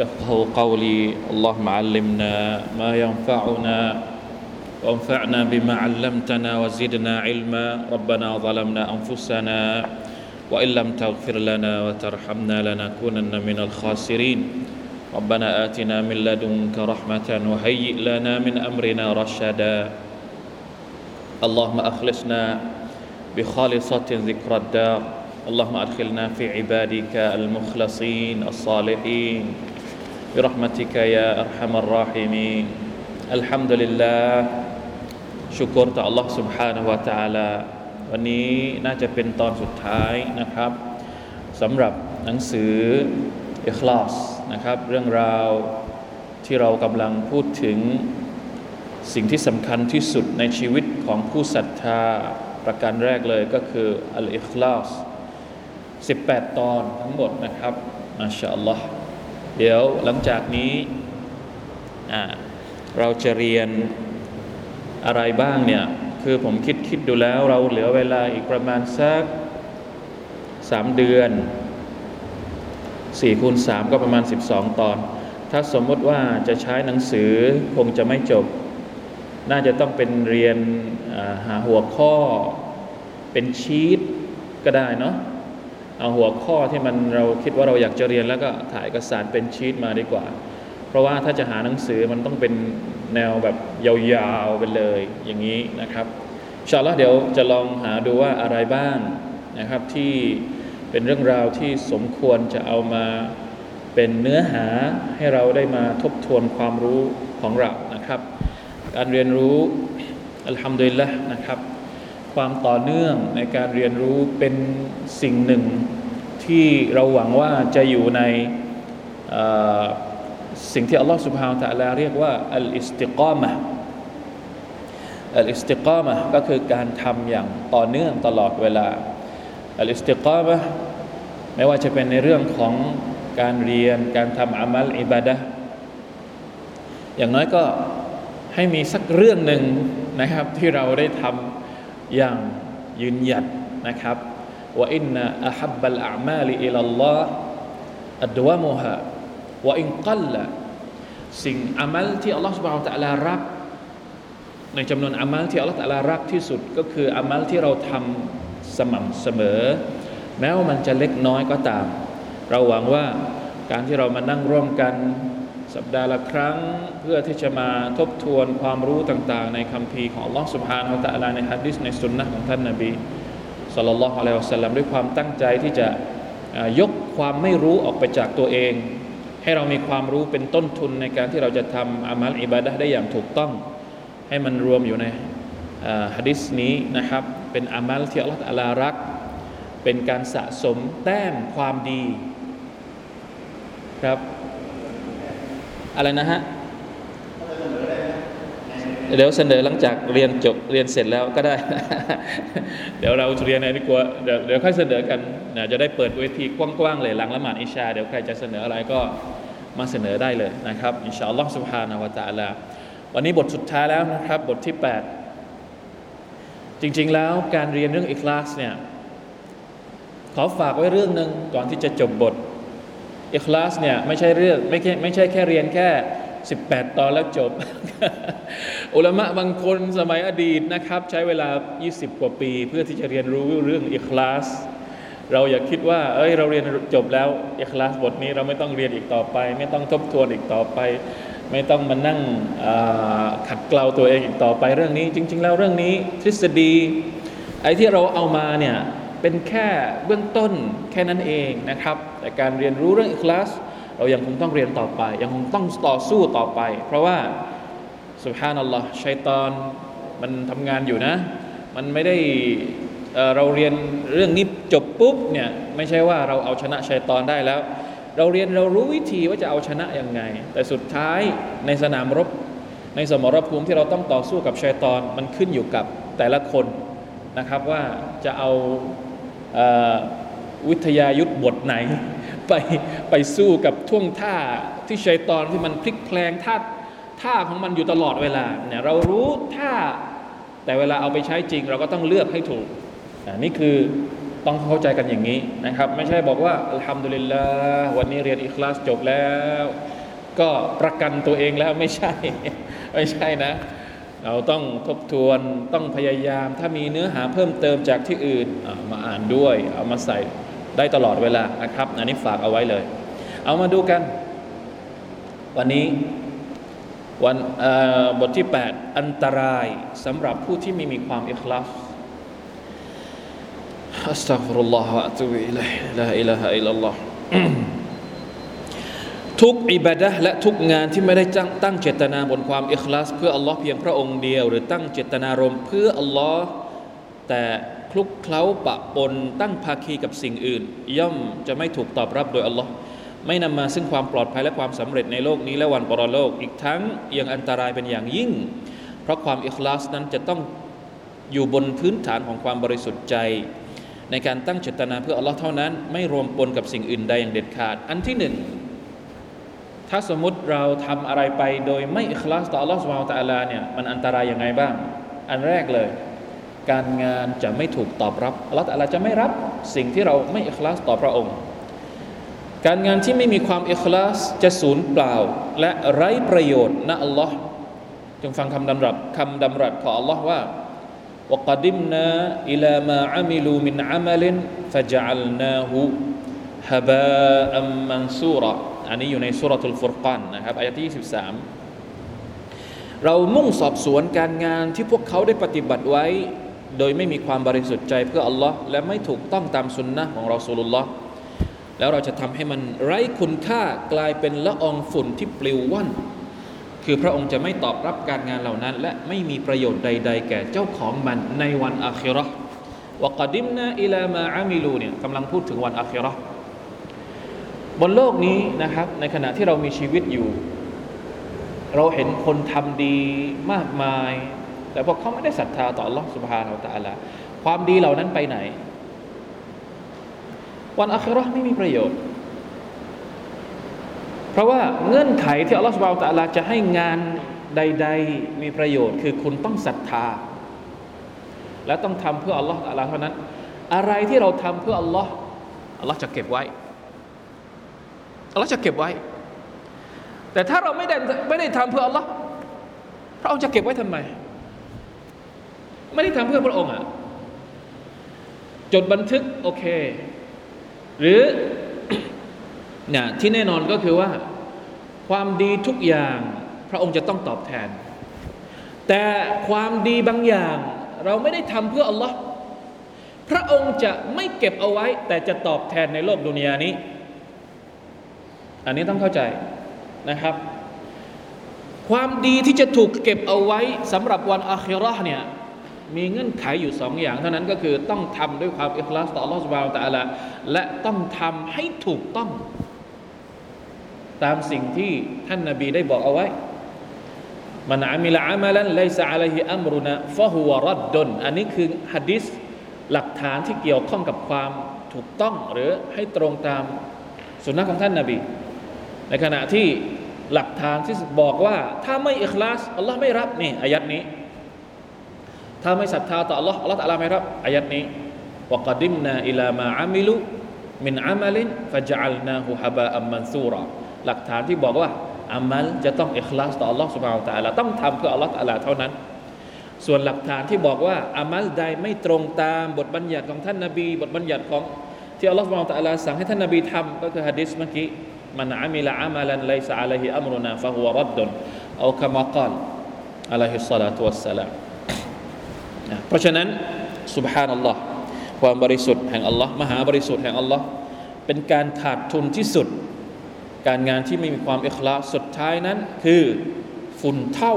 يفقه قولي اللهم علمنا ما ينفعنا وانفعنا بما علمتنا وزدنا علما. ربنا ظلمنا أنفسنا وإن لم تغفر لنا وترحمنا لنكونن من الخاسرين. ربنا آتنا من لدنك رحمة وهيئ لنا من أمرنا رشدا. اللهم أخلصنا بخالصة ذكر الدار. اللهم أدخلنا في عبادك المخلصين الصالحين. برحمتك يا أرحم الراحمين الحمد للهชุกรต่อ Allah سبحانه และ تعالى วันนี้น่าจะเป็นตอนสุดท้ายนะครับสำหรับหนังสืออิคลาสนะครับ เรื่องราวที่เรากำลังพูดถึงสิ่งที่สำคัญที่สุดในชีวิตของผู้ศรัทธาประการแรกเลยก็คืออัลอิคลาส18 ตอนทั้งหมดนะครับมาชาอัลลอฮ์ เดี๋ยวหลังจากนี้เราจะเรียนอะไรบ้างเนี่ยคือผมคิดคิดดูแล้วเราเหลือเวลาอีกประมาณสักสามเดือนสี่คูณสามก็ประมาณ12ตอน ถ้าสมมติว่าจะใช้หนังสือคงจะไม่จบ น่าจะต้องเป็นเรียนหาหัวข้อเป็นชีตก็ได้เนาะ เอาหัวข้อที่มันเราคิดว่าเราอยากจะเรียนแล้วก็ถ่ายเอกสารเป็นชีตมาดีกว่า เพราะว่าถ้าจะหาหนังสือมันต้องเป็นแนวแบบยาวๆไปเลยอย่างนี้นะครับชาลอเดี๋ยวจะลองหาดูว่าอะไรบ้างนะครับที่เป็นเรื่องราวที่สมควรจะเอามาเป็นเนื้อหาให้เราได้มาทบทวนความรู้ของเรานะครับ การเรียนรู้อัลฮัมดุลิลละนะครับ ความต่อเนื่องในการเรียนรู้เป็นสิ่งหนึ่ง ที่เราหวังว่าจะอยู่ในสิ่งที่อัลลอฮฺสุบฮาวตะลาเรียกว่าอัลอิสติกามะอัลอิสติกามะก็คือการทำอย่างต่อเนื่องตลอดเวลาอัลอิสติกามะไม่ว่าจะเป็นในเรื่องของการเรียนการทำอามัลอิบาดะอย่างน้อยก็ให้มีสักเรื่องหนึ่งนะครับที่เราได้ทำ อย่างยืนหยัดนะครับว่าإن أحب الأعمال إلى الله أدومها وإن قلสิ่งอามัลที่อัลลอฮฺสุบฮานตะลารักในจำนวนอามัลที่อัลลอฮฺตะลารักที่สุดก็คืออามัลที่เราทำสม่ำเสมอ แม้ว่ามันจะเล็กน้อยก็ตาม เราหวังว่าการที่เรามานั่งร่วมกัน สัปดาห์ละครั้งเพื่อที่จะมาทบทวนความรู้ต่างๆ ในคำพีของลอสุบฮานอัลตะลาในฮะดิษในสุนนะของท่านนบีสัลลัลลอฮุอะลัยฮิวะสัลลัมด้วยความตั้งใจที่จะยกความไม่รู้ออกไปจากตัวเอง ให้เรามีความรู้เป็นต้นทุนในการที่เราจะทำอามัลอิบาดะได้อย่างถูกต้อง ให้มันรวมอยู่ในฮะดิษนี้นะครับ เป็นอามัลที่อัลลอฮฺอัลารัก เป็นการสะสมแต้มความดีครับ อะไรนะฮะเดี๋ยวเสนอหลังจากเรียนจบเรียนเสร็จแล้วก็ได้ เดี๋ยวเราเรียนอะไรดีกว่าเดี๋ยวเดี๋ยวค่อยเสนอกันนะจะได้เปิดเวทีกว้างๆเลยหลังละหมาดอิชา เดี๋ยวใครจะเสนออะไรก็มาเสนอได้เลยนะครับอินชาอัลลอฮฺสุบฮานาวะตะลาวันนี้บทสุดท้ายแล้วนะครับบทที่ 8 จริงๆแล้วการเรียนเรื่องอิคลาสเนี่ยขอฝากไว้เรื่องหนึ่งก่อนที่จะจบบท อิคลาสเนี่ยไม่ใช่เรื่องไม่ใช่ไม่ใช่แค่เรียนแค่ 18 ตอนแล้วจบ อุลามะบางคนสมัยอดีตนะครับ ใช้เวลา 20 กว่าปี เพื่อที่จะเรียนรู้เรื่องอิคลาส เราอย่าคิดว่า เอ้ยเราเรียนจบแล้วอิคลาสบทนี้เราไม่ต้องเรียนอีกต่อไป ไม่ต้องทบทวนอีกต่อไป ไม่ต้องมานั่งขัดเกลาตัวเองอีกต่อไปเรื่องนี้ จริง ๆ แล้วเรื่องนี้ทฤษฎีไอ้ที่เราเอามาเนี่ย เป็นแค่เบื้องต้นแค่นั้นเองนะครับ แต่การเรียนรู้เรื่องอิคลาสเรายังคงต้องเรียนต่อไป ยังคงต้องต่อสู้ต่อไป เพราะว่าสุภานัลลอฮ์ชัยตอนมันทำงานอยู่นะ มันไม่ได้เเราเรียนเรื่องนี้จบปุ๊บเนี่ยไม่ใช่ว่าเราเอาชนะชัยตอนได้แล้ว เราเรียนเรารู้วิธีว่าจะเอาชนะยังไง แต่สุดท้ายในสนามรบในสมรภูมิที่เราต้องต่อสู้กับชัยตอนมันขึ้นอยู่กับแต่ละคนนะครับว่าจะเอา วิทยายุทธบทไหน ไปไปสู้กับท่วงท่าที่ชัยตอนที่มันพลิกแพลงท่าท่าของมันอยู่ตลอดเวลาเนี่ยเรารู้ท่าแต่เวลาเอาไปใช้จริง เราก็ต้องเลือกให้ถูกนี่คือต้องเข้าใจกันอย่างนี้นะครับ ไม่ใช่บอกว่าอัลฮัมดุลิลลาวันนี้เรียนอิคลาสจบแล้ว ก็ประกันตัวเองแล้วไม่ใช่ ไม่ใช่นะ เราต้องทบทวนต้องพยายาม ถ้ามีเนื้อหาเพิ่มเติมจากที่อื่นมาอ่านด้วย เอามาใส่ได้ตลอดเวลานะครับ อันนี้ฝากเอาไว้เลย เอามาดูกัน วันนี้วันบทที่ 8 อันตรายสำหรับผู้ที่ไม่มีความอิคลาสأستغفر الله وأتوب إليه لا إله إلا الله ทุกอิบาดะและทุกงานที่ไม่ได้ตั้งเจตนาบนความอิคลาส เพื่ออัลลอฮ์เพียงพระองค์เดียว หรือตั้งเจตนารมณ์เพื่ออัลลอฮ์แต่คลุกเคล้าปะปนตั้งภาคีกับสิ่งอื่น ย่อมจะไม่ถูกตอบรับโดยอัลลอฮ์ไม่นำมาซึ่งความปลอดภัยและความสำเร็จในโลกนี้และวันปรโลก อีกทั้งยังอันตรายเป็นอย่างยิ่ง เพราะความอิคลาสนั้นจะต้องอยู่บนพื้นฐานของความบริสุทธิ์ใจ ในการตั้งเจตนาเพื่ออัลลอฮ์เท่านั้น ไม่รวมปนกับสิ่งอื่นใดอย่างเด็ดขาด อันที่หนึ่ง ถ้าสมมติเราทำอะไรไปโดยไม่อิคลาสต่ออัลลอฮ์สุบฮาวตะอัลาเนี่ยมันอันตรายยังไงบ้าง อันแรกเลย การงานจะไม่ถูกตอบรับอัลลอฮ์ตะอัลาจะไม่รับสิ่งที่เราไม่อิคลาสต่อพระองค์การงานที่ไม่มีความอิคลาสจะสูญเปล่า และไร้ประโยชน์นะอัลลอฮ์จงฟังคำดำรัสคำดำรัสของอัลลอฮ์ว่า وقدمنا إلى ما عملوا من عمل فجعلناه هباء منثورا อันนี้อยู่ในสุรทูลฟุรกานนะครับอายะที่23 เรามุ่งสอบสวนการงานที่พวกเขาได้ปฏิบัติไว้ โดยไม่มีความบริสุทธิ์ใจเพื่ออัลลอฮ์และไม่ถูกต้องตามสุนนะของเรอสูลุลลอฮ์แล้วเราจะทำให้มันไร้คุณค่ากลายเป็นละอองฝุ่นที่ปลิวว่อนคือพระองค์จะไม่ตอบรับการงานเหล่านั้น และไม่มีประโยชน์ใด ๆ แก่เจ้าของมันในวันอาคิรอวกดิมนาอิลามาอามิลูเนี่ยกำลังพูดถึงวันอาคิรอ บนโลกนี้นะครับ ในขณะที่เรามีชีวิตอยู่ เราเห็นคนทำดีมากมาย แต่พวกเขาไม่ได้ศรัทธาต่อ Allah سبحانه และ تعالى ความดีเหล่านั้นไปไหน วันอัคราไม่มีประโยชน์ เพราะว่าเงื่อนไขที่อัลลอฮฺสุบฮานตะลาจะให้งานใด ๆ มีประโยชน์ คือคุณต้องศรัทธา และต้องทำเพื่ออัลลอฮฺตะลาเท่านั้น อะไรที่เราทำเพื่ออัลลอฮ์อัลลอฮ์จะเก็บไว้ อัลลอฮ์จะเก็บไว้ แต่ถ้าเราไม่ได้ไม่ได้ทำเพื่ออัลลอฮ์พระองค์จะเก็บไว้ทำไม ไม่ได้ทำเพื่อพระองค์อะจดบันทึกโอเค หรือเนี่ยที่แน่นอนก็คือว่า ความดีทุกอย่างพระองค์จะต้องตอบแทน แต่ความดีบางอย่าง เราไม่ได้ทำเพื่ออัลลอฮ์พระองค์จะไม่เก็บเอาไว้ แต่จะตอบแทนในโลกดุนยานี้ อันนี้ต้องเข้าใจนะครับ ความดีที่จะถูกเก็บเอาไว้สำหรับวันอาคิรอเนี่ยมีเงื่อนไขอยู่สองอย่าง เท่านั้นก็คือต้องทำด้วยความอิคลาสต่อลอสบาวต่ละและต้องทำให้ถูกต้อง ตามสิ่งที่ท่านนาบีได้บอกเอาไว้มันอามิลอามาลันไลซาอะลัยฮิอัมรุนะฟะฮุวรัดดนอันนี้คือฮะดิษหลักฐานที่เกี่ยวข้องกับความถูกต้อง หรือให้ตรงตามสุนนะของท่านนาบี ในขณะที่หลักฐานที่บอกว่า ถ้าไม่อิคลาสอัลลอฮ์ไม่รับนี่อายัดนี้ ถ้าไม่ศรัทธาต่ออัลลอฮ์อัลลอฮ์ตะลาไม่รับอายัดนี้วกดิมนาอิลามาอามิลุมินอามัลินฟะจัลนาหูฮบะอัมมันซูรอหลักฐานที่บอกว่าอามัลจะต้องอิคลาสต่ออัลลอฮ์สุบฮานตะลาต้องทำเพื่ออัลลอฮ์ตะลาเท่านั้น ส่วนหลักฐานที่บอกว่าอามัลใดไม่ตรงตามบทบัญญัติของท่านนาบี บทบัญญัติของที่อัลลอฮ์สุบฮานตะลาสั่งให้ท่านนาบีทำก็คือฮะดิษเมื่อกี้ มันอามิละอามัลันไลซาอะลัยฮิอัมรุนาฟะฮุวรัดดุนเอาคำกล่าวอะลัยฮิสซาลาตุวัสสลามเพราะฉะนั้นสุบฮานัลลอฮ์ความบริสุทธิ์แห่งอัลลอฮ์มหาบริสุทธิ์แห่งอัลลอฮ์เป็นการขาดทุนที่สุด การงานที่ไม่มีความเอกลาสุดท้ายนั้น คือฝุ่นเท่า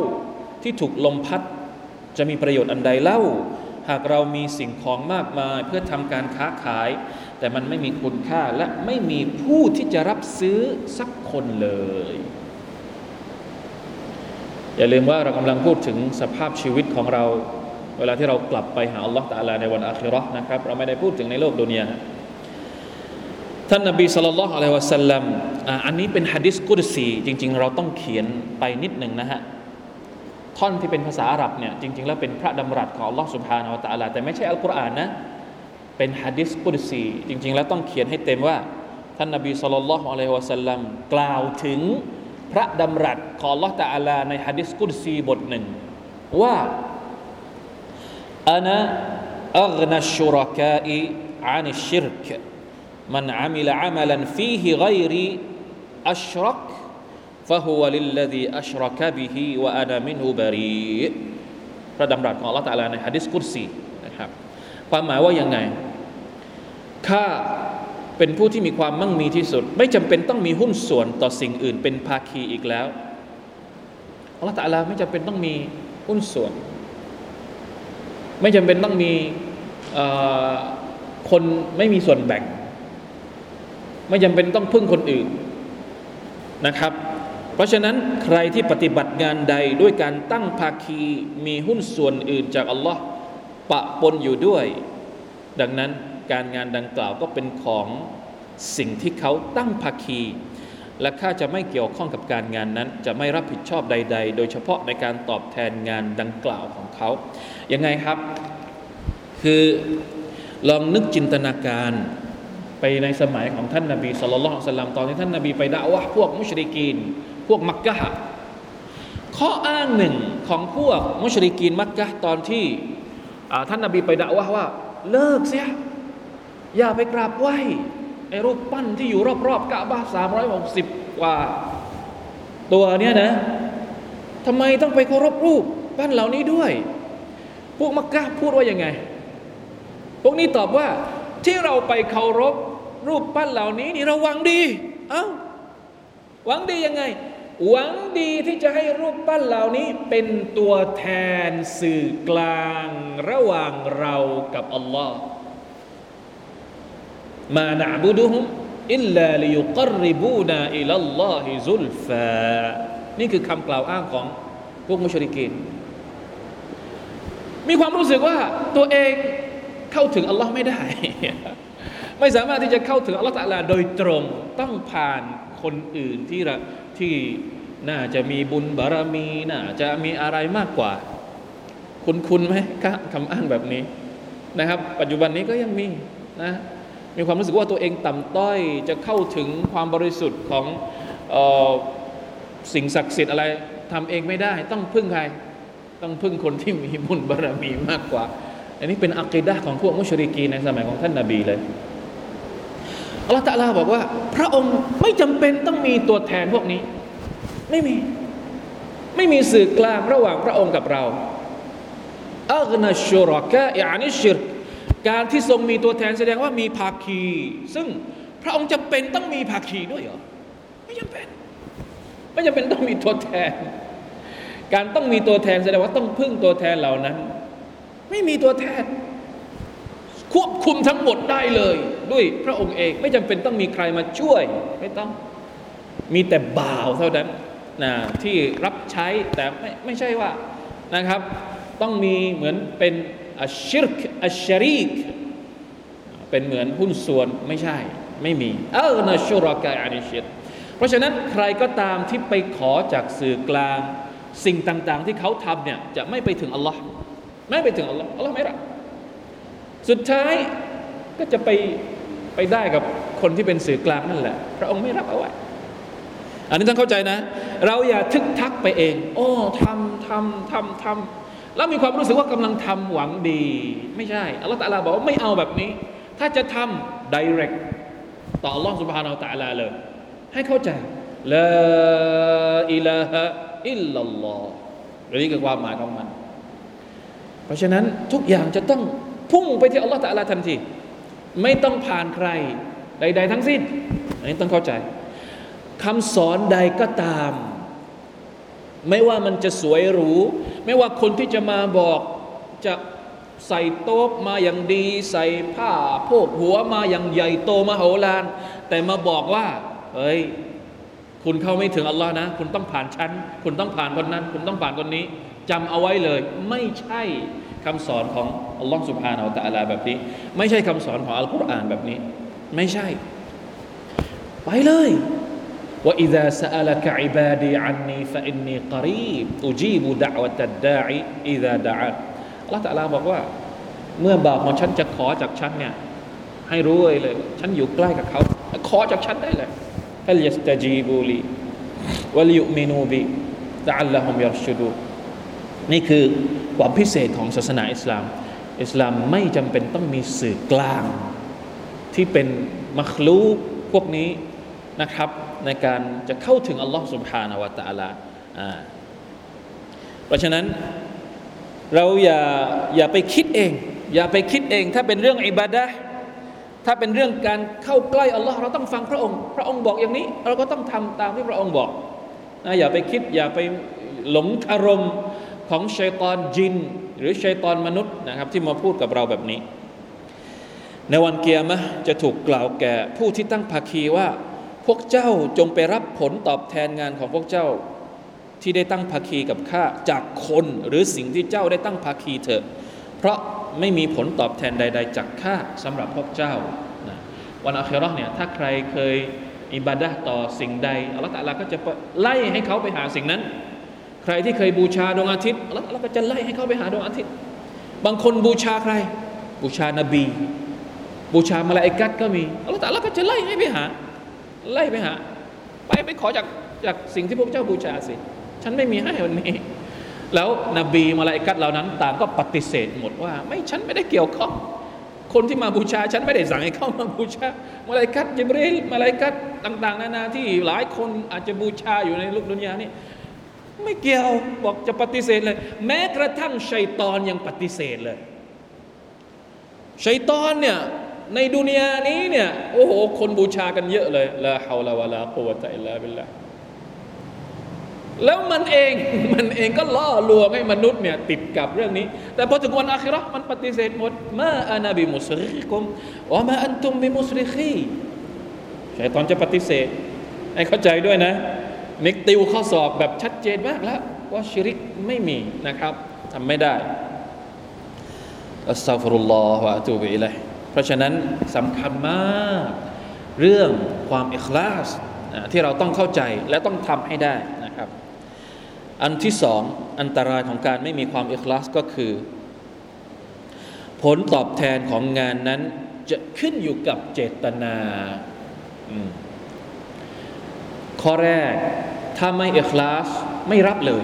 ที่ถูกลมพัด จะมีประโยชน์อันใดเล่า หากเรามีสิ่งของมากมายเพื่อทำการค้าขาย แต่มันไม่มีคุณค่าและไม่มีผู้ที่จะรับซื้อสักคนเลย อย่าลืมว่าเรากำลังพูดถึงสภาพชีวิตของเรา เวลาที่เรากลับไปหาอัลลอฮฺตะอาลาในวันอาคิราะห์นะครับ เราไม่ได้พูดถึงในโลกดุนยาท่านนบีสุลต่านละฮ์อะลัยวะสัลลัมอันนี้เป็นฮะดิษกุดซีจริง ๆ เราต้องเขียนไปนิดหนึ่งนะฮะท่อนที่เป็นภาษาอาหรับเนี่ยจริง ๆ แล้วเป็นพระดำรัสของอัลลอฮ์สุบฮานาอัลตะอาลาแต่ไม่ใช่อัลกุรอานนะ เป็นฮะดิษกุดซีจริง ๆ แล้วต้องเขียนให้เต็มว่า ท่านนบีสุลต่านละฮ์อะลัยวะสัลลัมกล่าวถึงพระดำรัสของอัลลอฮ์ตะอาลาในฮะดิษกุดซีบทหนึ่งว่าอานะอักนัชชุรกาอิอานิชิรก من عمل عملا فيه غيري أشرك فهو للذي أشرك به وأنا منه بريء พระดำรัสของ Allah ตะอาลาในฮะดิษกุดซีนะ ความหมายว่ายังไงข้าเป็นผู้ที่มีความมั่งมีที่สุด ไม่จำเป็นต้องมีหุ้นส่วนต่อสิ่งอื่น เป็นภาคีอีกแล้ว Allah ตะอาลาไม่จำเป็นต้องมีหุ้นส่วน ไม่จำเป็นต้องมีคนไม่มีส่วนแบ่ง ไม่จำเป็นต้องพึ่งคนอื่นนะครับ เพราะฉะนั้นใครที่ปฏิบัติงานใดด้วยการตั้งภาคีมีหุ้นส่วนอื่นจากอัลลอฮ์ ปะปนอยู่ด้วย ดังนั้นการงานดังกล่าวก็เป็นของสิ่งที่เขาตั้งภาคี และข้าจะไม่เกี่ยวข้องกับการงานนั้น จะไม่รับผิดชอบใด ๆ โดยเฉพาะในการตอบแทนงานดังกล่าวของเขายังไงครับ คือลองนึกจินตนาการไปในสมัยของท่านนาบีสุลต่านสัลลัมตอนที่ท่านนาบีไปด่าวะพวกมุชริกีน พวกมักกะข้ออ้างหนึ่งของพวกมุชริกีนมักกะตอนที่ ท่านนาบีไปด่าวะว่า เลิกเสียอย่าไปกราบไหว้ไอ้รูปปั้นที่อยู่รอบๆกะบะสามร้อยหกสิบกว่า ตัวเนี้ยนะทำไมต้องไปเคารพรูปปั้นเหล่านี้ด้วย พวกมักกะพูดว่ายังไง พวกนี้ตอบว่าที่เราไปเคารพรูปปั้นเหล่านี้นี่เราหวังดี เอา้าหวังดียังไง หวังดีที่จะให้รูปปั้นเหล่านี้เป็นตัวแทนสื่อกลางระหว่างเรากับอัลลอฮ์มานะบุดุฮุมอิลลาลิยุกริบูนาอิลลลอฮิซุลฟานี่คือคำกล่าวอ้างของพวกมุชริกินมีความรู้สึกว่าตัวเองเข้าถึงอัลลอฮ์ไม่ได้ ไม่สามารถที่จะเข้าถึงอัลลอฮ์ตะลาโดยตรงต้องผ่านคนอื่นที่ ที่น่าจะมีบุญบารมี น่าจะมีอะไรมากกว่า คุณคุณไหมคำอ้างแบบนี้นะครับ ปัจจุบันนี้ก็ยังมีนะมีความรู้สึกว่าตัวเองต่ำต้อยจะเข้าถึงความบริสุทธิ์ของออสิ่งศักดิ์สิทธิ์อะไรทำเองไม่ได้ ต้องพึ่งใคร ต้องพึ่งคนที่มีบุญบารมีมากกว่า อันนี้เป็นอักีดะของพวกมุชริกีในสมัยของท่านนาบีเลย อัลลอฮฺตะลาบอกว่า พระองค์ไม่จำเป็นต้องมีตัวแทนพวกนี้ ไม่มี ไม่มีสื่อกลางระหว่างพระองค์กับเราอัลนัชุรกะยานิชิรการที่ทรงมีตัวแทนแสดงว่ามีภาคี ซึ่งพระองค์จำเป็นต้องมีภาคีด้วยเหรอไม่จำเป็น ไม่จำเป็นต้องมีตัวแทน การต้องมีตัวแทนแสดงว่าต้องพึ่งตัวแทนเหล่านั้น ไม่มีตัวแทน ควบคุมทั้งหมดได้เลย ด้วยพระองค์เองไม่จำเป็นต้องมีใครมาช่วย ไม่ต้องมีแต่บ่าวเท่านั้นนะที่รับใช้แต่ไม่ไม่ใช่ว่านะครับ ต้องมีเหมือนเป็นอัชชิรกอัชชรีกเป็นเหมือนหุ้นส่วนไม่ใช่ไม่มีเออนะชุรกายอานิชิตเพราะฉะนั้นใครก็ตามที่ไปขอจากสื่อกลาง สิ่งต่าง ๆ ที่เขาทำเนี่ยจะไม่ไปถึงอัลลอฮ์ไม่ไปถึงอัลลอฮ์อัลลอฮ์ไม่รับสุดท้ายก็จะไป ไปได้กับคนที่เป็นสื่อกลางนั่นแหละ พระองค์ไม่รับเอาไว้ อันนี้ต้องเข้าใจนะ เราอย่าทึกทักไปเอง โอ้ทำทำทำทำแล้วมีความรู้สึกว่ากำลังทำหวังดี ไม่ใช่อัลลอฮฺตะลาบอกว่าไม่เอาแบบนี้ ถ้าจะทำ direct ต่ออัลลอฮฺสุบฮานาอัลตะลาเลย ให้เข้าใจลาอิลาฮะอิลลัลลอฮ์นี่คือความหมายของมัน เพราะฉะนั้นทุกอย่างจะต้องพุ่งไปที่อัลลอฮฺตะลาทันที ไม่ต้องผ่านใคร ใด ๆ ทั้งสิ้นอันนี้ต้องเข้าใจคำสอนใดก็ตาม ไม่ว่ามันจะสวยหรู ไม่ว่าคนที่จะมาบอกจะใส่โต๊ะมาอย่างดี ใส่ผ้าโพกหัวมาอย่างใหญ่โตมโหฬารแต่มาบอกว่าเฮ้ยคุณเข้าไม่ถึงอัลลอฮ์นะ คุณต้องผ่านชั้น คุณต้องผ่านคนนั้น คุณต้องผ่านคนนี้จำเอาไว้เลย ไม่ใช่ คำสอนของอัลลอฮ์สุบฮานาอัลตะลาแบบนี้ ไม่ใช่คำสอนของอัลกุรอานแบบนี้ ไม่ใช่ ไปเลยว่าอิ ذا سألك عبادي عني فإني قريب أجيب دعوة الداعي إذا دعان อัลลอฮ์ตะลาบอกว่า เมื่อบ่าวของฉันจะขอจากฉันเนี่ยให้รู้เลยเลย ฉันอยู่ใกล้กับเขา ขอจากฉันได้เลย فليستجيبوا لي وليؤمنوا بي لعلهم يرشدون นี่ นี่คือความพิเศษของศาสนาอิสลาม อิสลามไม่จำเป็นต้องมีสื่อกลาง ที่เป็นมัคลูพวกนี้นะครับ ในการจะเข้าถึงอัลลอฮ์สุบฮานาวะตะลาเพราะฉะนั้นเราอย่าอย่าไปคิดเอง อย่าไปคิดเอง ถ้าเป็นเรื่องอิบาดะถ้าเป็นเรื่องการเข้าใกล้อัลลอฮ์เราต้องฟังพระองค์ พระองค์บอกอย่างนี้ เราก็ต้องทำตามที่พระองค์บอกนะอย่าไปคิดอย่าไปหลงอารมณ์ ของชัยตอนจิน หรือชัยตอนมนุษย์นะครับ ที่มาพูดกับเราแบบนี้ ในวันเกียร์มะจะถูกกล่าวแก่ผู้ที่ตั้งภาคีว่า พวกเจ้าจงไปรับผลตอบแทนงานของพวกเจ้าที่ได้ตั้งภาคีกับข้าจากคนหรือสิ่งที่เจ้าได้ตั้งภาคีเถอะ เพราะไม่มีผลตอบแทนใด ๆ จากข้าสำหรับพวกเจ้านะวันอัคราเนี่ยถ้าใครเคยอิบาดะต่อสิ่งใดอัลลอฮฺตะลาก็จะไล่ให้เขาไปหาสิ่งนั้น ใครที่เคยบูชาดวงอาทิตย์อัลลอฮฺก็จะไล่ให้เขาไปหาดวงอาทิตย์ บางคนบูชาใคร บูชานบี บูชามาลาอิกัดก็มีอัลลอฮฺตะลาก็จะไล่ให้ไปหา ไล่ไปหา ไปไปขอจากจากสิ่งที่พวกเจ้าบูชาสิ ฉันไม่มีให้วันนี้ แล้วนบีมาลาอิกัดเหล่านั้น ต่างก็ปฏิเสธหมดว่า ไม่ฉันไม่ได้เกี่ยวข้องคนที่มาบูชาฉันไม่ได้สั่งให้เข้ามาบูชามาลาอิกัดจิบรีลมาลาอิกัดต่าง ๆ นานาที่หลายคนอาจจะบูชาอยู่ในโลกดุนยานี่ ไม่เกี่ยวบอกจะปฏิเสธเลย แม้กระทั่งชัยตอนยังปฏิเสธเลยชัยตอนเนี่ยในดุนยานี้เนี่ยโอ้โห คนบูชากันเยอะเลยละฮาวลาวะลากุวะตะอิลลาบิลลาแล้วมันเองมันเองก็ล่อลวงให้มนุษย์เนี่ยติดกับเรื่องนี้ แต่พอถึงวันอาคิเราะห์มันปฏิเสธหมดมาอานาบิมุสริกุมวะมาอันตุมบิมุสริคีชัยตอนจะปฏิเสธให้เข้าใจด้วยนะ นิกติวข้อสอบแบบชัดเจนมากแล้ว ว่าชิริกไม่มีนะครับทำไม่ได้อัสซาฟุรุลลอฮฺวะตูบิอิลัยเพราะฉะนั้นสำคัญมาก เรื่องความอิคลาสที่เราต้องเข้าใจและต้องทำให้ได้นะครับ อันที่สองอันตรายของการไม่มีความอิคลาสก็คือ ผลตอบแทนของงานนั้นจะขึ้นอยู่กับเจตนา ข้อแรก ถ้าไม่เอคลาสไม่รับเลย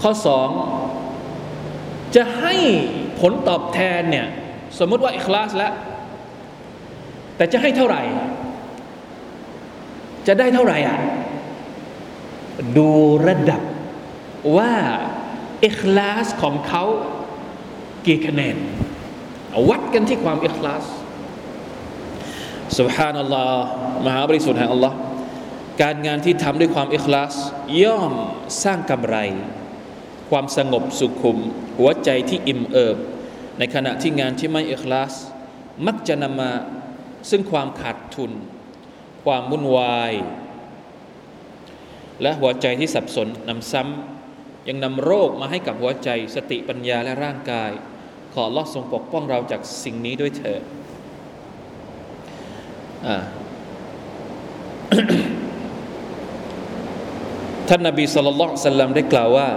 ข้อสองจะให้ผลตอบแทนเนี่ยสมมติว่าเอคลาสแล้ว แต่จะให้เท่าไหร่ จะได้เท่าไหร่อะดูระดับว่าเอคลาสของเขากี่คะแนนวัดกันที่ความเอคลาส สุบฮานัลลอฮ์มหาบริสุทธิ์แห่งอัลลอฮ์การงานที่ทำด้วยความอิคลาส ย่อมสร้างกำไร ความสงบสุขุม หัวใจที่อิ่มเอิบ ในขณะที่งานที่ไม่อิคลาส มักจะนำมาซึ่งความขาดทุน ความวุ่นวาย และหัวใจที่สับสนนำซ้ำยังนำโรคมาให้กับหัวใจสติปัญญาและร่างกาย ขอลอดทรงปกป้องเราจากสิ่งนี้ด้วยเถิด ท่านนบีสุลต่านสัลลัมได้กล่าวว่า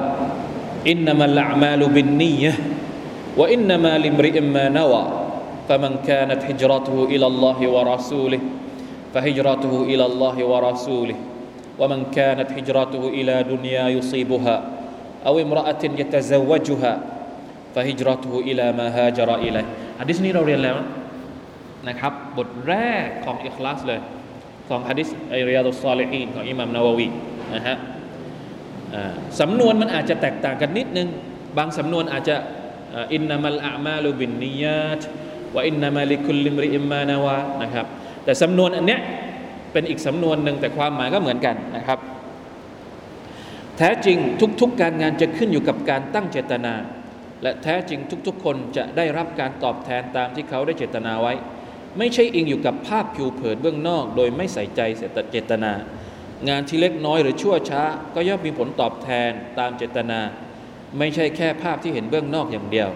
อินนามัลอามาลุบินนียะวะอินนามาลิมริอิมมานาวะ فمن كانت هجرته إلى الله ورسوله فهجرته إلى الله ورسوله ومن كانت هجرته إلى دنيا يصيبها أو امرأة يتزوجها فهجرته إلى ما هاجر إليه ฮะดิษนี้เราเรียนแล้ว นะครับ บทแรกของอิคลาสเลยของฮะดิษอิริยาตุสซาลิฮีนของอิหม่ามนาววีนะฮะสำนวนมันอาจจะแตกต่างกันนิดนึง บางสำนวนอาจจะอินนามัลอามาลูบินนียาตว่าอินนามาลิคุลลิมริอิมมานาวานะครับ แต่สำนวนอันเนี้ยเป็นอีกสำนวนหนึ่งแต่ความหมายก็เหมือนกันนะครับ แท้จริงทุกๆการงานจะขึ้นอยู่กับการตั้งเจตนา และแท้จริงทุกๆ คนจะได้รับการตอบแทนตามที่เขาได้เจตนาไว้ ไม่ใช่อิงอยู่กับภาพผิวเผินเบื้องนอก โดยไม่ใส่ใจเจตนา งานที่เล็กน้อยหรือชั่วช้า ก็ย่อมมีผลตอบแทนตามเจตนา ไม่ใช่แค่ภาพที่เห็นเบื้องนอกอย่างเดียว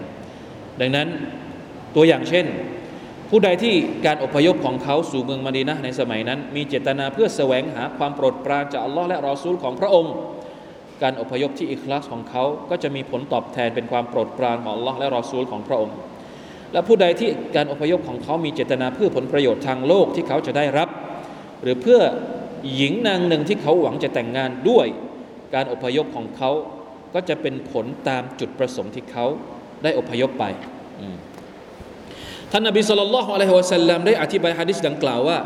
ดังนั้นตัวอย่างเช่น ผู้ใดที่การอพยพของเขาสู่เมืองมาดีนะในสมัยนั้น มีเจตนาเพื่อแสวงหาความโปรดปรานจากอัลลอฮ์และรอซูลของพระองค์ การอพยพที่อิคลาสของเขาก็จะมีผลตอบแทนเป็นความโปรดปรานของอัลลอฮ์และรอซูลของพระองค์ และผู้ใดที่การอพยพของเขามีเจตนาเพื่อผลประโยชน์ทางโลกที่เขาจะได้รับ หรือเพื่อหญิงนางหนึ่งที่เขาหวังจะแต่งงานด้วย การอพยพของเขาก็จะเป็นผลตามจุดประสงค์ที่เขาได้อพยพไปท่านนบี صلى الله عليه وسلمได้อธิบายฮะดิษดังกล่าวว่า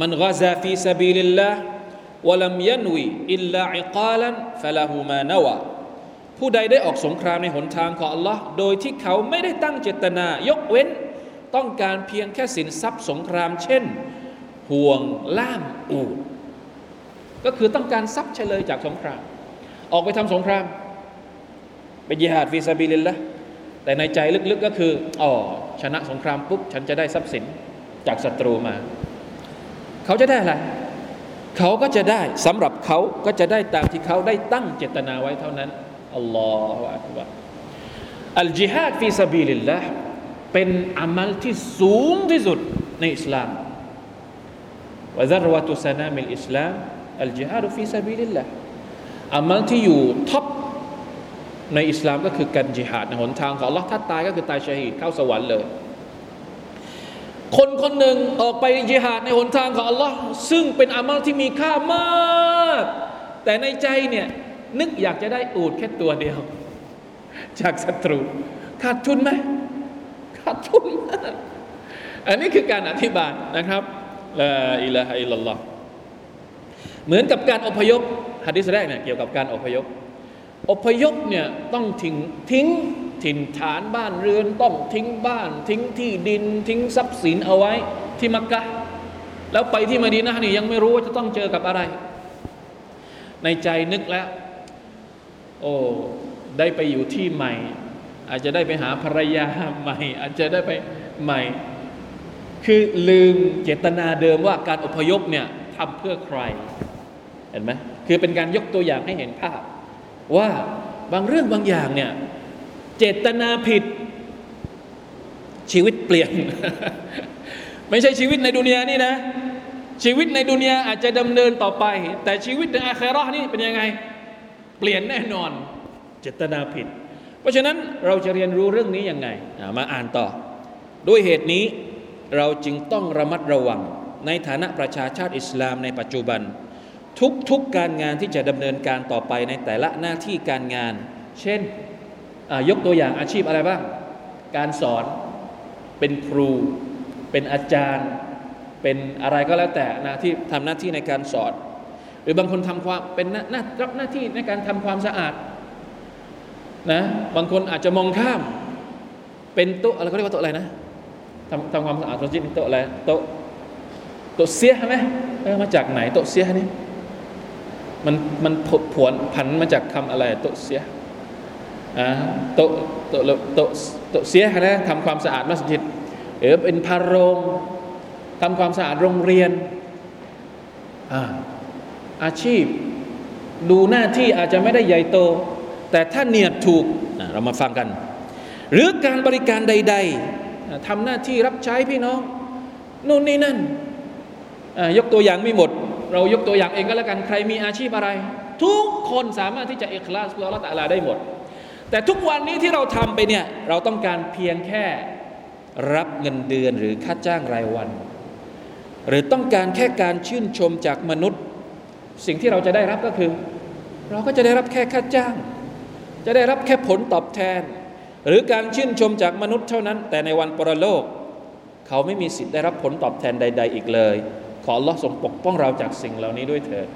من غزا في سبيل الله ولم ينو ผู้ใดได้ออกสงครามในหนทางของ Allah โดยที่เขาไม่ได้ตั้งเจตนา ยกเว้น ต้องการเพียงแค่สินทรัพย์สงคราม เช่น ห่วงล่ามอูดก็คือต้องการทรัพย์เชลยจากสงคราม ออกไปทำสงครามไปญิฮาด في سبيل اللهแต่ในใจลึกๆก็คืออ๋อชนะสงครามปุ๊บฉันจะได้ทรัพย์สินจากศัตรูมา เขาจะได้อะไรเขาก็จะได้สำหรับเขาก็จะได้ตามที่เขาได้ตั้งเจตนาไว้เท่านั้น الله أكبر الجهاد في سبيل اللهเป็นอามัลที่สูงที่สุดในอิสลามوذروة سنام الإسلام الجهاد في سبيل اللهอามัลที่อยู่ top ในอิสลามก็คือการจิฮาดในหนทางของ Allah ถ้าตายก็คือตายชาฮีดเข้าสวรรค์เลย คนคนหนึ่งออกไปจิฮาดในหนทางของ Allah ซึ่งเป็นอามัลที่มีค่ามาก แต่ในใจเนี่ย นึกอยากจะได้อูดแค่ตัวเดียว จากศัตรู ขาดทุนไหมขาดทุน อันนี้คือการอธิบายนะครับลาอิลาฮะอิลลัลลอฮเหมือนกับการอพยพฮะดิษแรกเนี่ยเกี่ยวกับการอพยพ อพยพเนี่ยต้องทิ้งทิ้งถิ่นฐานบ้านเรือนต้องทิ้งบ้าน ทิ้งที่ดิน ทิ้งทรัพย์สินเอาไว้ที่มักกะแล้วไปที่มาดีนะนี่ยังไม่รู้ว่าจะต้องเจอกับอะไร ในใจนึกแล้ว โอ้ได้ไปอยู่ที่ใหม่ อาจจะได้ไปหาภรรยาใหม่ อาจจะได้ไปใหม่ คือลืมเจตนาเดิมว่าการอพยพเนี่ยทำเพื่อใคร เห็นไหมคือเป็นการยกตัวอย่างให้เห็นภาพ ว่าบางเรื่องบางอย่างเนี่ยเจตนาผิดชีวิตเปลี่ยน ไม่ใช่ชีวิตในดุนยานี่นะ ชีวิตในดุนยาอาจจะดำเนินต่อไป แต่ชีวิตในอาครานี่เป็นยังไง ปลี่ยนแน่นอนเจตนาผิด เพราะฉะนั้นเราจะเรียนรู้เรื่องนี้ยังไงมาอ่านต่อ ด้วยเหตุนี้เราจึงต้องระมัดระวัง ในฐานะประชาชาติอิสลามในปัจจุบัน ทุกๆกการงานที่จะดำเนินการต่อไปในแต่ละหน้าที่การงาน เช่นยกตัวอย่างอาชีพอะไรบ้าง การสอนเป็นครู เป็นอาจารย์ เป็นอะไรก็แล้วแต่นะที่ทำหน้าที่ในการสอน หรือบางคนทำความเป็นหน้ารับหน้าที่ในการทำความสะอาดนะบางคนอาจจะมองข้าม เป็นโต๊ะอะไรเขาเรียกว่าโต๊ะอะไรนะทำทำความสะอาดตัวจิตโต๊ะอะไรโต๊ะโต๊ะเสียใช่ไหมมาจากไหนโต๊ะเสียนี่มันมันผวนผันมาจากคำอะไรโต๊ะเสียอ่าโต๊ะโต๊ะโตโตเสียนะทำความสะอาดมัสยิดหรือเป็นพารงทำความสะอาดโรงเรียนอ่า อาชีพ ดูหน้าที่อาจจะไม่ได้ใหญ่โต แต่ถ้าเนียดถูกเรามาฟังกัน หรือการบริการใด ๆทำหน้าที่รับใช้พี่น้องนู่นนี่นั่นยกตัวอย่างไม่หมด เรายกตัวอย่างเองก็แล้วกันใครมีอาชีพอะไร ทุกคนสามารถที่จะเอกลาสเพื่อละตาลาได้หมด แต่ทุกวันนี้ที่เราทำไปเนี่ยเราต้องการเพียงแค่รับเงินเดือนหรือค่าจ้างรายวัน หรือต้องการแค่การชื่นชมจากมนุษย์ สิ่งที่เราจะได้รับก็คือ เราก็จะได้รับแค่ค่าจ้าง จะได้รับแค่ผลตอบแทน หรือการชื่นชมจากมนุษย์เท่านั้น แต่ในวันปรโลก เขาไม่มีสิทธิ์ได้รับผลตอบแทนใด ๆ อีกเลย ขอ Allah ทรงปกป้องเราจากสิ่งเหล่านี้ด้วยเถิด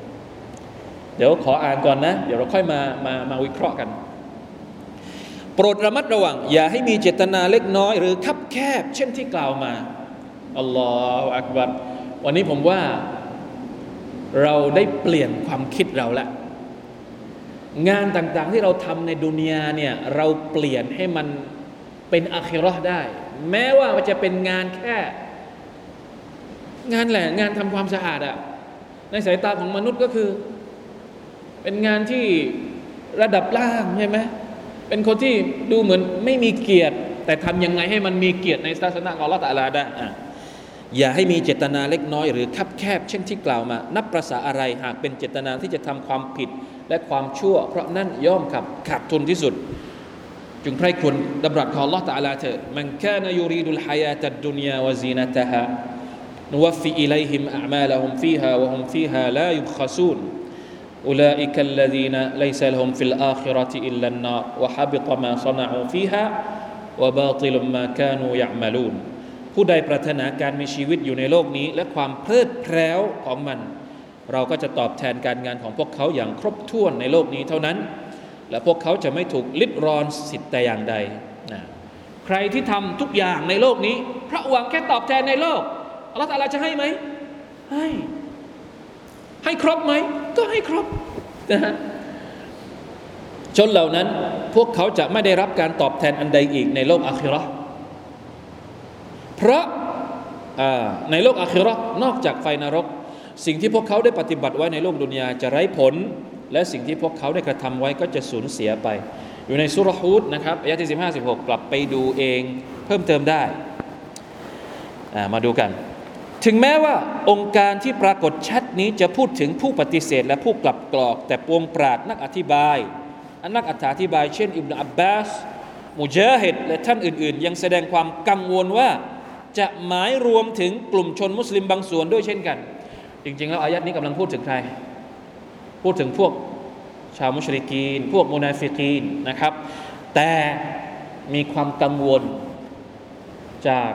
เดี๋ยวขออ่านก่อนนะ เดี๋ยวเราค่อยมามามาวิเคราะห์กัน โปรดระมัดระวัง อย่าให้มีเจตนาเล็กน้อย หรือคับแคบ เช่นที่กล่าวมาอัลลอฮฺอักบัรวันนี้ผมว่า เราได้เปลี่ยนความคิดเราละงานต่างๆที่เราทำในดุนยาเนี่ยเราเปลี่ยนให้มันเป็นอาคิรอได้ แม้ว่ามันจะเป็นงานแค่ งานแหละงานทำความสะอาดอะในสายตาของมนุษย์ก็คือ เป็นงานที่ระดับล่างใช่ไหมเป็นคนที่ดูเหมือนไม่มีเกียรติ แต่ทำยังไงให้มันมีเกียรติในศาสนาของอัลลอฮ์ตะอาลาได้ อะอย่าให้มีเจตนาเล็กน้อย หรือคับแคบเช่นที่กล่าวมา นับประษาอะไรหากเป็นเจตนาที่จะทำความผิดและความชั่ว เพราะนั่นย่อมขับขาดทุนที่สุด จึงใครควรดำรัสของ Allah ตาลาเถิดมันแค่นยูรีดุลฮายาตัดดุนยาวะซีนตฮะนวฟิอิลัยฮิมอามาลฮุมฟีฮาวะฮุมฟีฮาลายุบขซูน أولئك الذين ليس لهم في الآخرة إلا النار وحبط ما صنعوا فيها وباطل ما كانوا يعملون ผู้ใดปรารถนาการมีชีวิตอยู่ในโลกนี้ และความเพลิดเพลินของมัน เราก็จะตอบแทนการงานของพวกเขาอย่างครบถ้วนในโลกนี้เท่านั้น และพวกเขาจะไม่ถูกลิดรอนสิทธิ์แต่อย่างใดนะใครที่ทำทุกอย่างในโลกนี้ พระหวังแค่ตอบแทนในโลกอัลลอฮฺจะให้ไหมให้ให้ครบไหม ก็ให้ครบนะฮะชนเหล่านั้นพวกเขาจะไม่ได้รับการตอบแทนอันใดอีกในโลกอาคิรอ เพราะในโลกอาคิรอนอกจากไฟนรก สิ่งที่พวกเขาได้ปฏิบัติไว้ในโลกดุนยาจะไร้ผล และสิ่งที่พวกเขาได้กระทำไว้ก็จะสูญเสียไป อยู่ในสุรฮูดนะครับอายะที่ 15 16 กลับไปดูเองเพิ่มเติมได้มาดูกัน ถึงแม้ว่าองค์การที่ปรากฏชัดนี้จะพูดถึงผู้ปฏิเสธ และผู้กลับกรอก แต่ปวงปราดนักอธิบายอันนักอธิบาย เช่น อิบนาอับบาส มุจาฮิดและท่านอื่น ๆ ยังแสดงความกังวลว่า จะหมายรวมถึงกลุ่มชนมุสลิมบางส่วนด้วยเช่นกัน จริง ๆ แล้วอายัดนี้กำลังพูดถึงใคร พูดถึงพวกชาวมุชริกีน พวกมุนาฟิกีนนะครับ แต่มีความกังวลจาก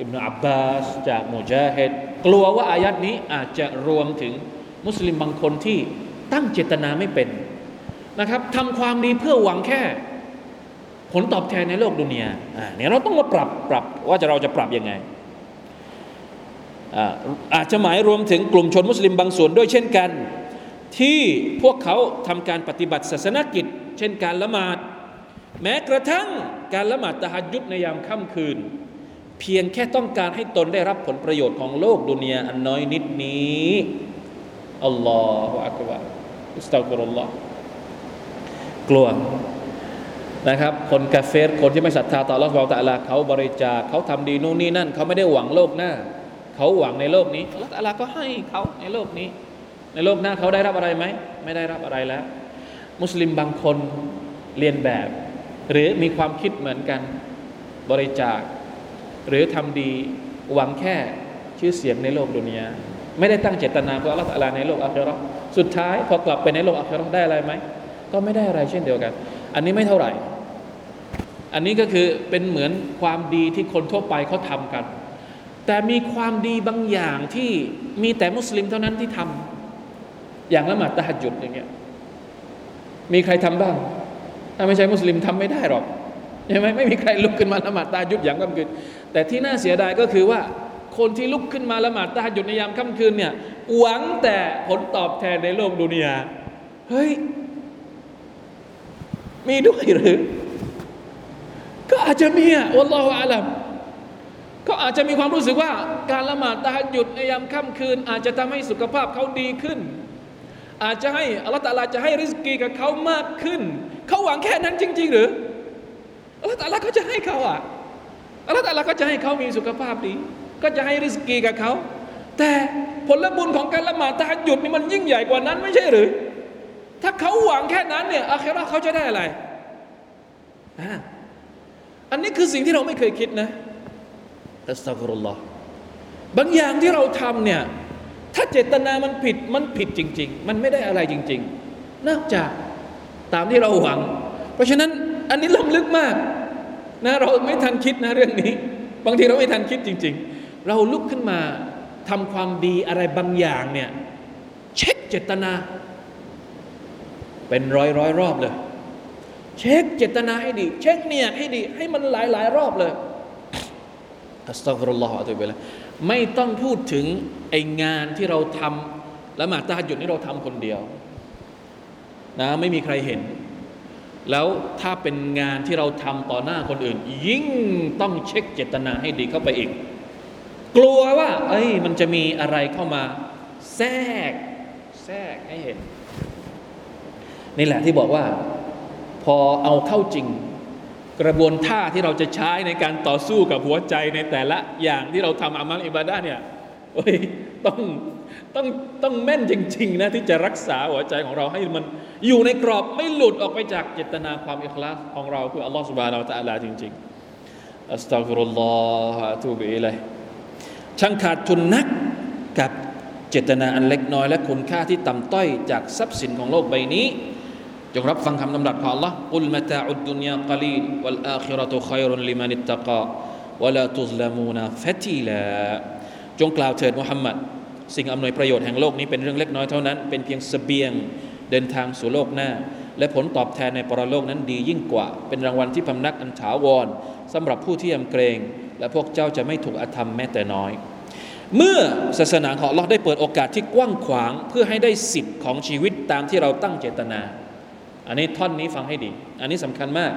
อิบนาอับบาสจากมูจาฮิดกลัวว่าอายัดนี้อาจจะรวมถึงมุสลิมบางคนที่ตั้งเจตนาไม่เป็นนะครับทำความดีเพื่อหวังแค่ ผลตอบแทนในโลกดุนยาเนี่ยเราต้องมาปรับปรับว่าจะเราจะปรับยังไงอาจจะหมายรวมถึงกลุ่มชนมุสลิมบางส่วนด้วยเช่นกัน ที่พวกเขาทำการปฏิบัติศาสนกิจ เช่นการละหมาด แม้กระทั่งการละหมาดตะฮัดยุดในยามค่ำคืน เพียงแค่ต้องการให้ตนได้รับผลประโยชน์ของโลกดุนยาอันน้อยนิดนี้อัลลอฮฺอักบารอิสตัฟุรุลลอฮ์กลัว นะครับคนกาเฟรคนที่ไม่ศรัทธาต่อรัลลอฮฺตะลาเขาบริจาคเขาทำดีนู่นนี่นั่น เขาไม่ได้หวังโลกหน้า เขาหวังในโลกนี้อัลอฮฺตะลาก็ให้เขาในโลกนี้ ในโลกหน้าเขาได้รับอะไรไหมไม่ได้รับอะไรแล้ว มุสลิมบางคนเรียนแบบ หรือมีความคิดเหมือนกันบริจาค หรือทำดีหวังแค่ชื่อเสียงในโลกดุนยาไม่ได้ตั้งเจตนาเพื่ออัลลอฮฺในโลกอัคราสุดท้ายพอกลับไปในโลกอัคราได้อะไรไหมก็ไม่ได้อะไรเช่นเดียวกัน อันนี้ไม่เท่าไหร่ อันนี้ก็คือเป็นเหมือนความดีที่คนทั่วไปเขาทำกัน แต่มีความดีบางอย่างที่มีแต่มุสลิมเท่านั้นที่ทำอย่างละหมาดตะฮัจุดอย่างเงี้ยมีใครทำบ้าง ถ้าไม่ใช่มุสลิมทำไม่ได้หรอกใช่ไหมไม่มีใครลุกขึ้นมาละหมาดตาจุดอย่างค่ำคืนแต่ที่น่าเสียดายก็คือว่า คนที่ลุกขึ้นมาละหมาดตาหยุดในยามค่ำคืนเนี่ยหวังแต่ผลตอบแทนในโลกดุนยาเฮ้ยมีด้วยหรือ ก็อาจจะมีอะอัลลอฮฺอาลัมก็อาจจะมีความรู้สึกว่า การละหมาดตาหยุดในยามค่ำคืน อาจจะทำให้สุขภาพเขาดีขึ้น อาจจะให้อัลลอฮฺตาลาจะให้ริสกีกับเขามากขึ้น เขาหวังแค่นั้นจริง ๆ หรืออัลลอฮฺตาลาก็จะให้เขาอะอัลลอฮฺตาลาก็จะให้เขามีสุขภาพดี ก็จะให้ริสกีกับเขาแต่ผลบุญของการละหมาดตะฮัดยุดนี่มันยิ่งใหญ่กว่านั้นไม่ใช่หรือ ถ้าเขาหวังแค่นั้นเนี่ยอาคราเขาจะได้อะไรอั นนี้คือสิ่งที่เราไม่เคยคิดนะอัสตัฟรุลลอฮ์บางอย่างที่เราทำเนี่ยถ้าเจตนามันผิดมันผิดจริง ๆ มันไม่ได้อะไรจริง ๆ นอกจากตามที่เราหวัง เพราะฉะนั้นอันนี้ล้ำลึกมากนะเราไม่ทันคิดนะเรื่องนี้ บางทีเราไม่ทันคิดจริง ๆ เราลุกขึ้นมาทำความดีอะไรบางอย่างเนี่ยเช็คเจตนา เป็นร้อยร้อยรอบเลย เช็คเจตนาให้ดี เช็คเนี่ยให้ดี ให้มันหลายหลายรอบเลยอัสตัฟรุลลอฮฺอัตุเบลไม่ต้องพูดถึงไองานที่เราทำละหมาดตาหยุดนี่เราทำคนเดียวนะไม่มีใครเห็น แล้วถ้าเป็นงานที่เราทำต่อหน้าคนอื่น ยิ่งต้องเช็คเจตนาให้ดีเข้าไปอีก กลัวว่า เอ้ยมันจะมีอะไรเข้ามา แทรก แทรกให้เห็น นี่แหละที่บอกว่า พอเอาเข้าจริง กระบวนท่าที่เราจะใช้ในการต่อสู้กับหัวใจในแต่ละอย่างที่เราทำอามัลอิบาดะเนี่ยโอ้ยต้องต้องต้องแม่นจริง ๆ นะ ที่จะรักษาหัวใจของเราให้มันอยู่ในกรอบไม่หลุดออกไปจากเจตนาความอิคลาสของเราคืออัลลอฮฺสุบานาอัลตะลาจริง ๆอัสตัฟิรุลลอฮฺตูบิอิลัยช่างขาดทุนนักกับเจตนาอันเล็กน้อย และคุณค่าที่ต่ำต้อยจากทรัพย์สินของโลกใบนี้ จงรับฟังคำนำรัสของ Allah อุลมาตาอุดดุนยากลีลวัลอาคิรตุขัยรุนลิมันิตตะกาวะลาตุซลามูนาฟตีลาจงกล่าวเถิดมุฮัมมัดสิ่งอำนวยประโยชน์แห่งโลกนี้เป็นเรื่องเล็กน้อยเท่านั้น เป็นเพียงสเสบียงเดินทางสู่โลกหน้า และผลตอบแทนในปรโลกนั้นดียิ่งกว่า เป็นรางวัลที่พำนักอันถาวรสำหรับผู้ที่ยำเกรง และพวกเจ้าจะไม่ถูกอธรรมแม้แต่น้อย เมื่อศาสนาของเราได้เปิดโอกาสที่กว้างขวาง เพื่อให้ได้สิทธิ์ของชีวิตตามที่เราตั้งเจตนา อันนี้ท่อนนี้ฟังให้ดี อันนี้สำคัญมาก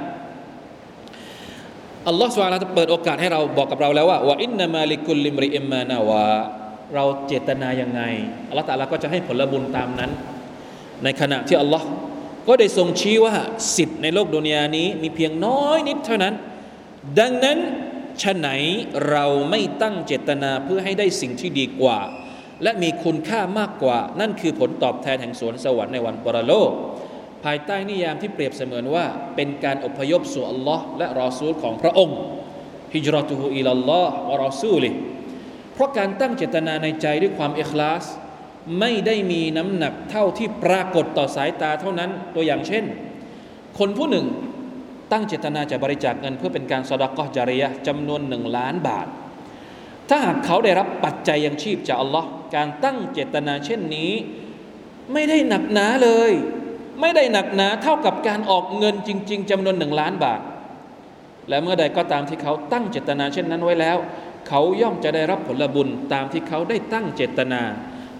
อัลลอฮฺสุบานะเปิดโอกาสให้เราบอกกับเราแล้วว่าว่าอินนามาลิกุลลิมริอิมมานาวาเราเจตนายังไงอัลลอฮฺตาลาก็จะให้ผลบุญตามนั้น ในขณะที่อัลลอฮ์ก็ได้ทรงชี้ว่าสิทธิ์ในโลกดุนยานี้มีเพียงน้อยนิดเท่านั้น ดังนั้นฉะไหนเราไม่ตั้งเจตนาเพื่อให้ได้สิ่งที่ดีกว่า และมีคุณค่ามากกว่า นั่นคือผลตอบแทนแห่งสวนสวรรค์ในวันปรโลก ภายใต้นิยามที่เปรียบเสมือนว่า เป็นการอพยพสู่อัลลอฮ์และรอซูลของพระองค์ฮิจรัตุฮูอิลลอฮ์วะรอซูลิเพราะการตั้งเจตนาในใจด้วยความเอคลาส ไม่ได้มีน้ำหนักเท่าที่ปรากฏต่อสายตาเท่านั้นตัวอย่างเช่น คนผู้หนึ่งตั้งเจตนาจะบริจาคเงินเพื่อเป็นการสดกอจาริยะจำนวนหนึ่งล้านบาท ถ้าหากเขาได้รับปัจจัยยังชีพจากอัลลอฮ์การตั้งเจตนาเช่นนี้ ไม่ได้หนักหนาเลย ไม่ได้หนักหนาเท่ากับการออกเงินจริง ๆจำนวนหนึ่งล้านบาท และเมื่อใดก็ตามที่เขาตั้งเจตนาเช่นนั้นไว้แล้ว เขาย่อมจะได้รับผลบุญตามที่เขาได้ตั้งเจตนา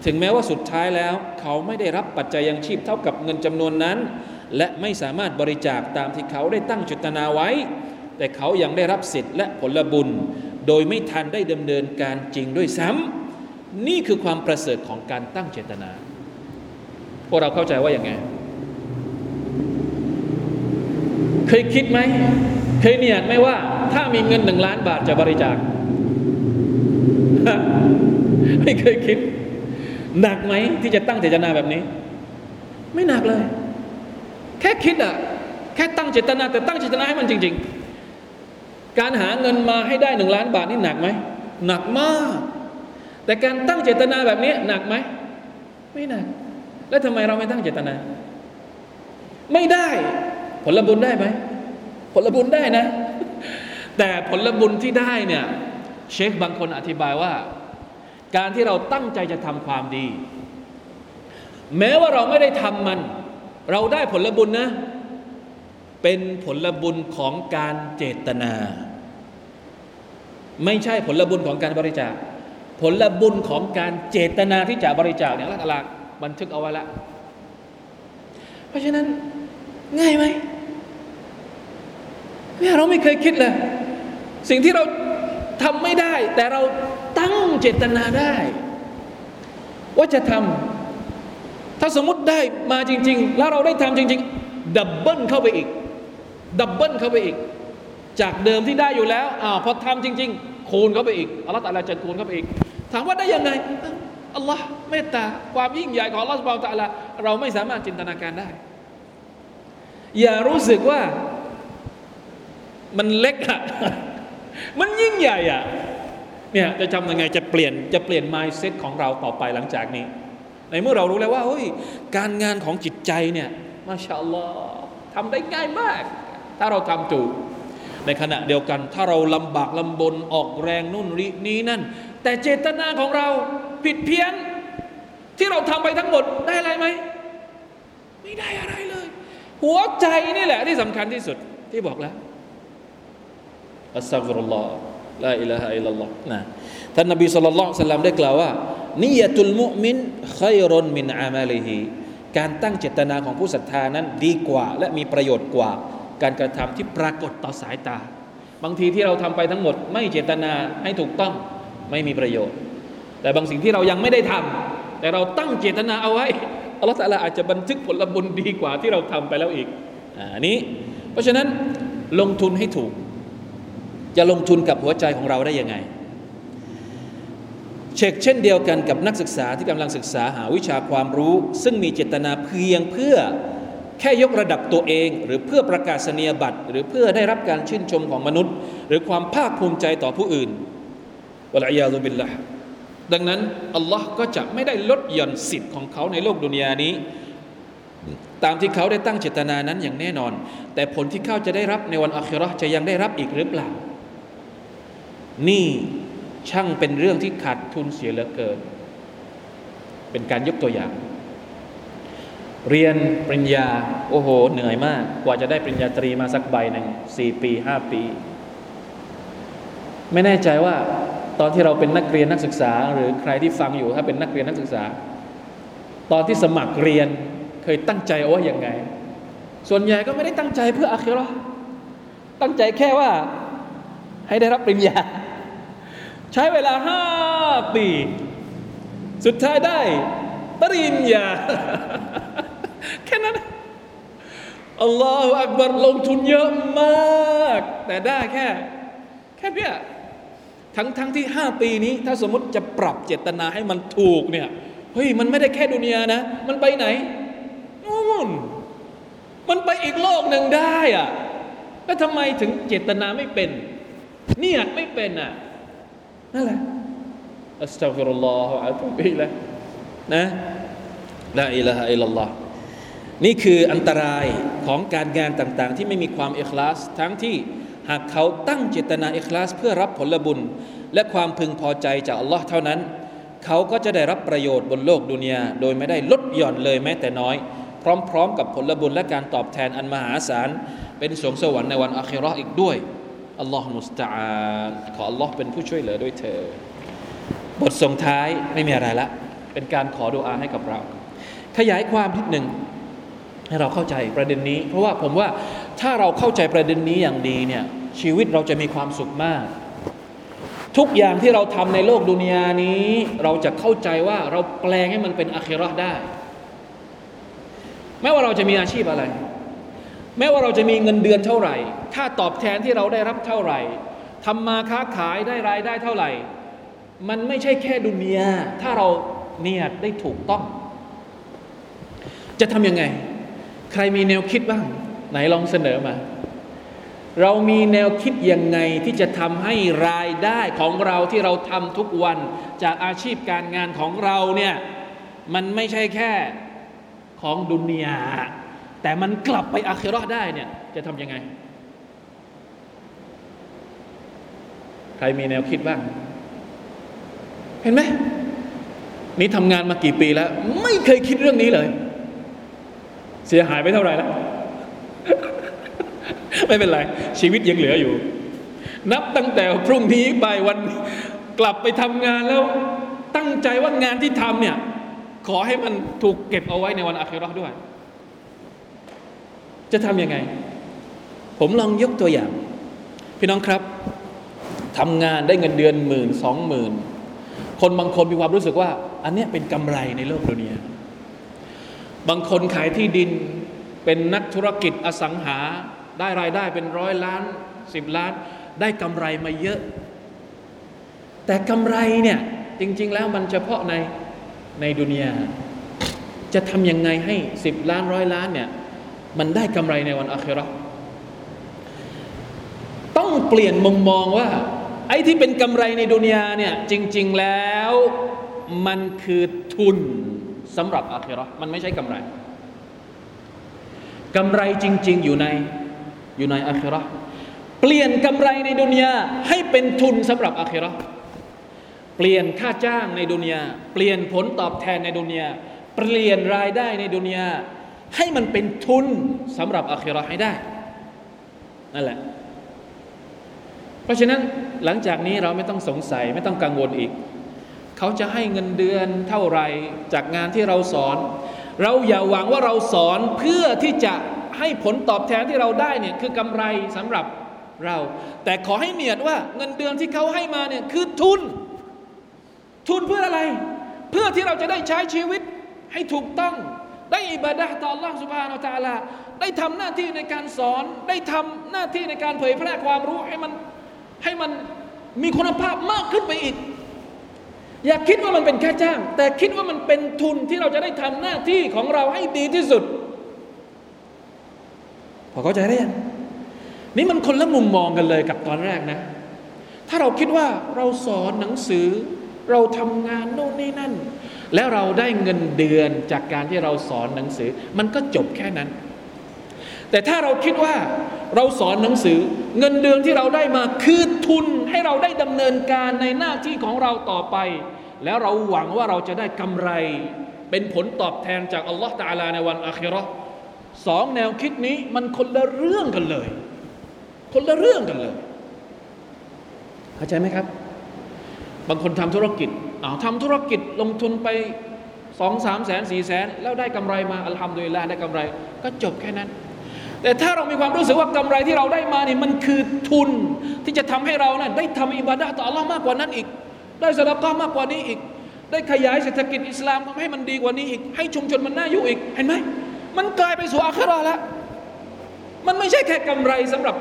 ถึงแม้ว่าสุดท้ายแล้ว เขาไม่ได้รับปัจจัยยังชีพเท่ากับเงินจำนวนนั้น และไม่สามารถบริจาคตามที่เขาได้ตั้งเจตนาไว้ แต่เขายังได้รับสิทธิ์และผลบุญ โดยไม่ทันได้ดำเนินการจริงด้วยซ้ำนี่คือความประเสริฐของการตั้งเจตนาพวกเราเข้าใจว่าอย่างไง เคยคิดไหม เคยเนียดไหมว่า ถ้ามีเงินหนึ่งล้านบาทจะบริจาค ไม่เคยคิด หนักไหมที่จะตั้งเจตนาแบบนี้ ไม่หนักเลย แค่คิดอะแค่ตั้งเจตนาแต่ตั้งเจตนาให้มันจริง ๆ การหาเงินมาให้ได้หนึ่งล้านบาทนี่หนักไหมหนักมาก แต่การตั้งเจตนาแบบนี้หนักไหมไม่หนัก แล้วทำไมเราไม่ตั้งเจตนา ไม่ได้ ผลบุญได้ไหมผลบุญได้นะ แต่ผลบุญที่ได้เนี่ยเชคบางคนอธิบายว่า การที่เราตั้งใจจะทำความดี แม้ว่าเราไม่ได้ทำมัน เราได้ผลบุญนะ เป็นผลบุญของการเจตนา ไม่ใช่ผลบุญของการบริจาค ผลบุญของการเจตนาที่จะบริจาคเนี่ยอัลลอฮ์ตะอาลาบันทึกเอาไว้ละ เพราะฉะนั้น ง่ายไหมเนี่ยเราไม่เคยคิดเลย สิ่งที่เราทำไม่ได้ แต่เราตั้งเจตนาได้ ว่าจะทำถ้าสมมติได้มาจริง ๆ แล้วเราได้ทำจริง ๆ double เข้าไปอีก double เข้าไปอีก จากเดิมที่ได้อยู่แล้วอ้าวพอทำจริง ๆ คูณเข้าไปอีกอัลลอฮฺตะลาจะคูณเข้าไปอีก ถามว่าได้ยังไงอัลลอฮ์เมตตาความยิ่งใหญ่ของอัลลอฮฺสุบานตะลาเราไม่สามารถจินตนาการได้ อย่ารู้สึกว่ามันเล็กอะมันยิ่งใหญ่อะเนี่ยจะทำยังไงจะเปลี่ยนจะเปลี่ยน mindset ของเราต่อไปหลังจากนี้ ในเมื่อเรารู้แล้วว่าเฮ้ยการงานของจิตใจเนี่ยما شاء اللهทำได้ง่ายมาก ถ้าเราทำถูกในขณะเดียวกัน ถ้าเราลำบากลำบนออกแรงนู่นนี้นั่น แต่เจตนาของเราผิดเพี้ยน ที่เราทำไปทั้งหมดได้อะไรไหมไม่ได้อะไรเลย หัวใจนี่แหละที่สำคัญที่สุดที่บอกแล้วأستغفر الله لا إله إلا اللهนะท่านนบี صلى الله عليه وسلمได้กล่าวว่านิยตุลมุมินขัยรนมินอามาลิฮิการตั้งเจตนาของผู้ศรัทธานั้นดีกว่า และมีประโยชน์กว่า การกระทำที่ปรากฏต่อสายตา บางทีที่เราทำไปทั้งหมด ไม่เจตนาให้ถูกต้องไม่มีประโยชน์ แต่บางสิ่งที่เรายังไม่ได้ทำแต่เราตั้งเจตนาเอาไว้ อัลลอฮฺอาจจะบันทึกผลบุญดีกว่าที่เราทำไปแล้วอีกอันนี้ เพราะฉะนั้นลงทุนให้ถูก จะลงทุนกับหัวใจของเราได้ยังไง เช็คเช่นเดียวกันกับนักศึกษาที่กำลังศึกษาหาวิชาความรู้ ซึ่งมีเจตนาเพียงเพื่อแค่ยกระดับตัวเอง หรือเพื่อประกาศนียบัตร หรือเพื่อได้รับการชื่นชมของมนุษย์ หรือความภาคภูมิใจต่อผู้อื่นวะลัยยาซุบิลละ ดังนั้นอัลลอฮ์ก็จะไม่ได้ลดหย่อนสิทธิ์ของเขาในโลกดุนยานี้ ตามที่เขาได้ตั้งเจตนานั้นอย่างแน่นอน แต่ผลที่เขาจะได้รับในวันอัคราจะยังได้รับอีกหรือเปล่า นี่ช่างเป็นเรื่องที่ขาดทุนเสียเหลือเกิน เป็นการยกตัวอย่าง เรียนปริญญา โอ้โห เหนื่อยมาก กว่าจะได้ปริญญาตรีมาสักใบหนึ่งสี่ปีห้าปี ไม่แน่ใจว่า ตอนที่เราเป็นนักเรียนนักศึกษา หรือใครที่ฟังอยู่ถ้าเป็นนักเรียนนักศึกษา ตอนที่สมัครเรียนเคยตั้งใจว่าอย่างไง ส่วนใหญ่ก็ไม่ได้ตั้งใจเพื่ออาคิรอตั้งใจแค่ว่าให้ได้รับปริญญา ใช้เวลาห้าปี สุดท้ายได้ปริญญา แค่นั้นอัลลอฮฺอักบารลงทุนเยอะมาก แต่ได้แค่ แค่เนี้ย ทั้งทั้งที่ห้าปีนี้ ถ้าสมมติจะปรับเจตนาให้มันถูกเนี่ยเฮ้ยมันไม่ได้แค่ดุนยานะ มันไปไหนนู่นมันไปอีกโลกหนึ่งได้อะแล้วทำไมถึงเจตนาไม่เป็นเนี่ยไม่เป็นอะนั่นแหละอัสตัฟิรุลลอฮฺอะตุบิละนะลาอิลาฮะอิลลัลลอฮ์นี่คืออันตรายของการงานต่าง ๆ ที่ไม่มีความเอกลาสทั้งที่ หากเขาตั้งเจตนาเอกลาสเพื่อรับผลบุญ และความพึงพอใจจากอัลลอฮ์เท่านั้น เขาก็จะได้รับประโยชน์บนโลกดุนยาโดยไม่ได้ลดหย่อนเลยแม้แต่น้อย พร้อมๆ กับผลบุญและการตอบแทนอันมหาศาล เป็นสวงสวรรค์ในวันอาคิรออีกด้วยอัลลอฮ์มุสตาขออัลลอฮ์เป็นผู้ช่วยเหลือด้วยเธอ บทส่งท้ายไม่มีอะไรละ เป็นการขอดุอาให้กับเรา ขยายความนิดหนึ่งให้เราเข้าใจประเด็นนี้ เพราะว่าผมว่า ถ้าเราเข้าใจประเด็นนี้อย่างดีเนี่ยชีวิตเราจะมีความสุขมาก ทุกอย่างที่เราทำในโลกดุนยานี้ เราจะเข้าใจว่าเราแปลงให้มันเป็นอาคิรอได้ ไม่ว่าเราจะมีอาชีพอะไร แม้ว่าเราจะมีเงินเดือนเท่าไหร่ ค่าตอบแทนที่เราได้รับเท่าไหร่ทำมาค้าขายได้รายได้เท่าไหร่ มันไม่ใช่แค่ดุนยาถ้าเราเนียดได้ถูกต้อง จะทำยังไง ใครมีแนวคิดบ้าง ไหนลองเสนอมา เรามีแนวคิดยังไงที่จะทำให้รายได้ของเราที่เราทำทุกวัน จากอาชีพการงานของเราเนี่ยมันไม่ใช่แค่ของดุนยาแต่มันกลับไปอาคิรอได้เนี่ยจะทำยังไง ใครมีแนวคิดบ้าง เห็นไหมนี่ทำงานมากี่ปีแล้ว ไม่เคยคิดเรื่องนี้เลย เสียหายไปเท่าไหร่แล้ว ไม่เป็นไร ชีวิตยังเหลืออยู่ นับตั้งแต่พรุ่งนี้ไปวันกลับไปทำงานแล้วตั้งใจว่างานที่ทำเนี่ยขอให้มันถูกเก็บเอาไว้ในวันอาคิรอด้วย จะทำยังไง ผมลองยกตัวอย่าง พี่น้องครับทำงานได้เงินเดือนหมื่นสองหมื่นคนบางคนมีความรู้สึกว่า อันนี้เป็นกำไรในโลกดุนยบางคนขายที่ดินเป็นนักธุรกิจอสังหา ได้รายได้เป็นร้อยล้านสิบล้าน ได้กำไรมาเยอะ แต่กำไรเนี่ยจริง ๆ แล้วมันเฉพาะในในดุนยาจะทำยังไงให้สิบล้านร้อยล้านเนี่ยมันได้กำไรในวันอาคราต้องเปลี่ยนมุมมองว่า ไอ้ที่เป็นกำไรในดุนยาเนี่ยจริง ๆแล้วมันคือทุนสำหรับอาครามันไม่ใช่กำไรกำไรจริง ๆ อยู่ใน อยู่ในอาคราเปลี่ยนกำไรในดุนยาให้เป็นทุนสำหรับอาคราเปลี่ยนค่าจ้างในดุนยาเปลี่ยนผลตอบแทนในดุนยาเปลี่ยนรายได้ในดุนยาให้มันเป็นทุนสำหรับอาคิรอให้ได้นั่นแหละ เพราะฉะนั้นหลังจากนี้เราไม่ต้องสงสัยไม่ต้องกังวลอีก เขาจะให้เงินเดือนเท่าไรจากงานที่เราสอน เราอย่าหวังว่าเราสอนเพื่อที่จะ ให้ผลตอบแทนที่เราได้เนี่ยคือกำไรสำหรับเรา แต่ขอให้เนียดว่าเงินเดือนที่เขาให้มาเนี่ยคือทุน ทุนเพื่ออะไร เพื่อที่เราจะได้ใช้ชีวิตให้ถูกต้อง ได้อิบาดะต่อ Allah s u b h a n a า u Wa ได้ทำหน้าที่ในการสอน ได้ทำหน้าที่ในการเผยแพร่ความรู้ให้มันให้มันมีคุณภาพมากขึ้นไปอีก อย่าคิดว่ามันเป็นค่าจ้าง แต่คิดว่ามันเป็นทุนที่เราจะได้ทำหน้าที่ของเราให้ดีที่สุด พอเข้าใจได้ยังนี่มันคนละมุมมองกันเลยกับตอนแรกนะ ถ้าเราคิดว่าเราสอนหนังสือ เราทำงานโน่นนี่นั่น แล้วเราได้เงินเดือนจากการที่เราสอนหนังสือ มันก็จบแค่นั้น แต่ถ้าเราคิดว่าเราสอนหนังสือ เงินเดือนที่เราได้มาคือทุนให้เราได้ดำเนินการในหน้าที่ของเราต่อไป แล้วเราหวังว่าเราจะได้กำไร เป็นผลตอบแทนจากอัลลอฮฺตาลาในวันอาคิเราะห์ สองแนวคิดนี้มันคนละเรื่องกันเลย คนละเรื่องกันเลย เข้าใจไหมครับ บางคนทำธุรกิจอ้าวทำธุรกิจลงทุนไปสองสามแสนสี่แสน แล้วได้กำไรมาอัลฮัมดุลิลละได้กำไร ก็จบแค่นั้น แต่ถ้าเรามีความรู้สึกว่ากำไรที่เราได้มาเนี่ยมันคือทุนที่จะทำให้เรานะ่ะได้ทำอิบาดะต่อ Allah มากกว่านั้นอีก ได้สละก้ามากกว่านี้อีก ได้ขยายเศรษฐกิจอิสลามทำให้มันดีกว่านี้อีก ให้ชุมชนมันน่าอยู่อีก เห็นไหม มันกลายไปสู่อาคราแล้ว มันไม่ใช่แค่กำไรสำหรับ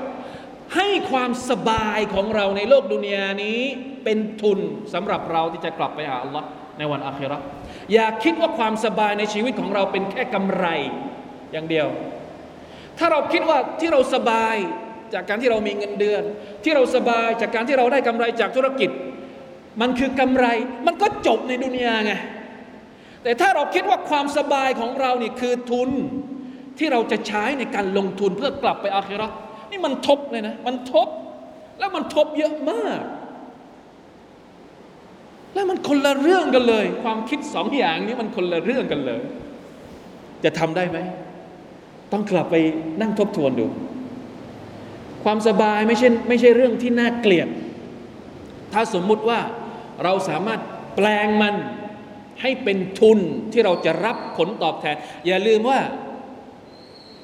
ให้ความสบายของเราในโลกดุนยานี้ เป็นทุนสำหรับเราที่จะกลับไปหาอัลลอฮ์ในวันอาคราอย่าคิดว่าความสบายในชีวิตของเราเป็นแค่กำไรอย่างเดียว ถ้าเราคิดว่าที่เราสบายจากการที่เรามีเงินเดือน ที่เราสบายจากการที่เราได้กำไรจากธุรกิจ มันคือกำไร มันก็จบในดุนยาไง แต่ถ้าเราคิดว่าความสบายของเรานี่คือทุนที่เราจะใช้ในการลงทุนเพื่อกลับไปอาคิราะห์นี่มันทบเลยนะ มันทบ แล้วมันทบเยอะมาก แล้วมันคนละเรื่องกันเลย ความคิดสองอย่างนี้มันคนละเรื่องกันเลย จะทำได้ไหม ต้องกลับไปนั่งทบทวนดู ความสบายไม่ใช่ไม่ใช่เรื่องที่น่าเกลียด ถ้าสมมุติว่าเราสามารถแปลงมัน ให้เป็นทุนที่เราจะรับผลตอบแทน อย่าลืมว่า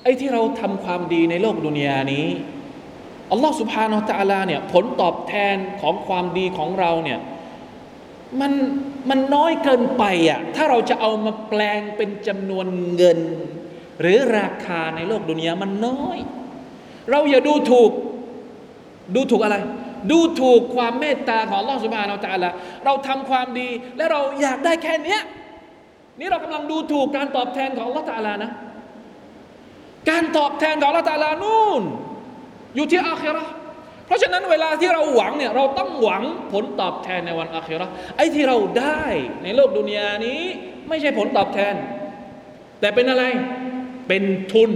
ไอ้ที่เราทำความดีในโลกดุนยานี้อัลลอฮฺสุบฮานาอัลตะอลาเนี่ยผลตอบแทนของความดีของเราเนี่ยมันมันน้อยเกินไปอะถ้าเราจะเอามาแปลงเป็นจำนวนเงิน หรือราคาในโลกดุนยามันน้อย เราอย่าดูถูก ดูถูกอะไร ดูถูกความเมตตาของอัลอสุบานาอัลตาลาเราทำความดีและเราอยากได้แค่เนี้ยนี่เรากำลังดูถูกการตอบแทนของอัลอฮฺตาลานะ การตอบแทนของอัลอฮฺตาลานู่น อยู่ที่อาคิราเพราะฉะนั้นเวลาที่เราหวังเนี่ยเราต้องหวังผลตอบแทนในวันอาคิราไอ้ที่เราได้ในโลกดุนยานี้ ไม่ใช่ผลตอบแทน แต่เป็นอะไรเป็นทุน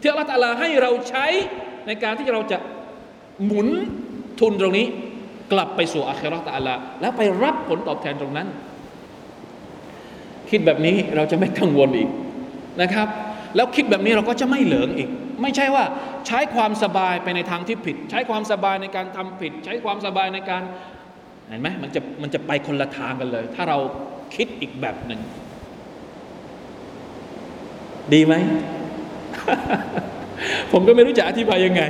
ที่อัลลอฮฺตาลาให้เราใช้ในการที่เราจะหมุน ทุนตรงนี้กลับไปสู่อาคราตะอาลาแล้วไปรับผลตอบแทนตรงนั้น คิดแบบนี้เราจะไม่กังวลอีกนะครับ แล้วคิดแบบนี้เราก็จะไม่เหลิงอีก ไม่ใช่ว่าใช้ความสบายไปในทางที่ผิด ใช้ความสบายในการทำผิด ใช้ความสบายในการเห็นไหมมันจะมันจะไปคนละทางกันเลย ถ้าเราคิดอีกแบบหนึ่งดีไหม ผมก็ไม่รู้จะอธิบายยังไง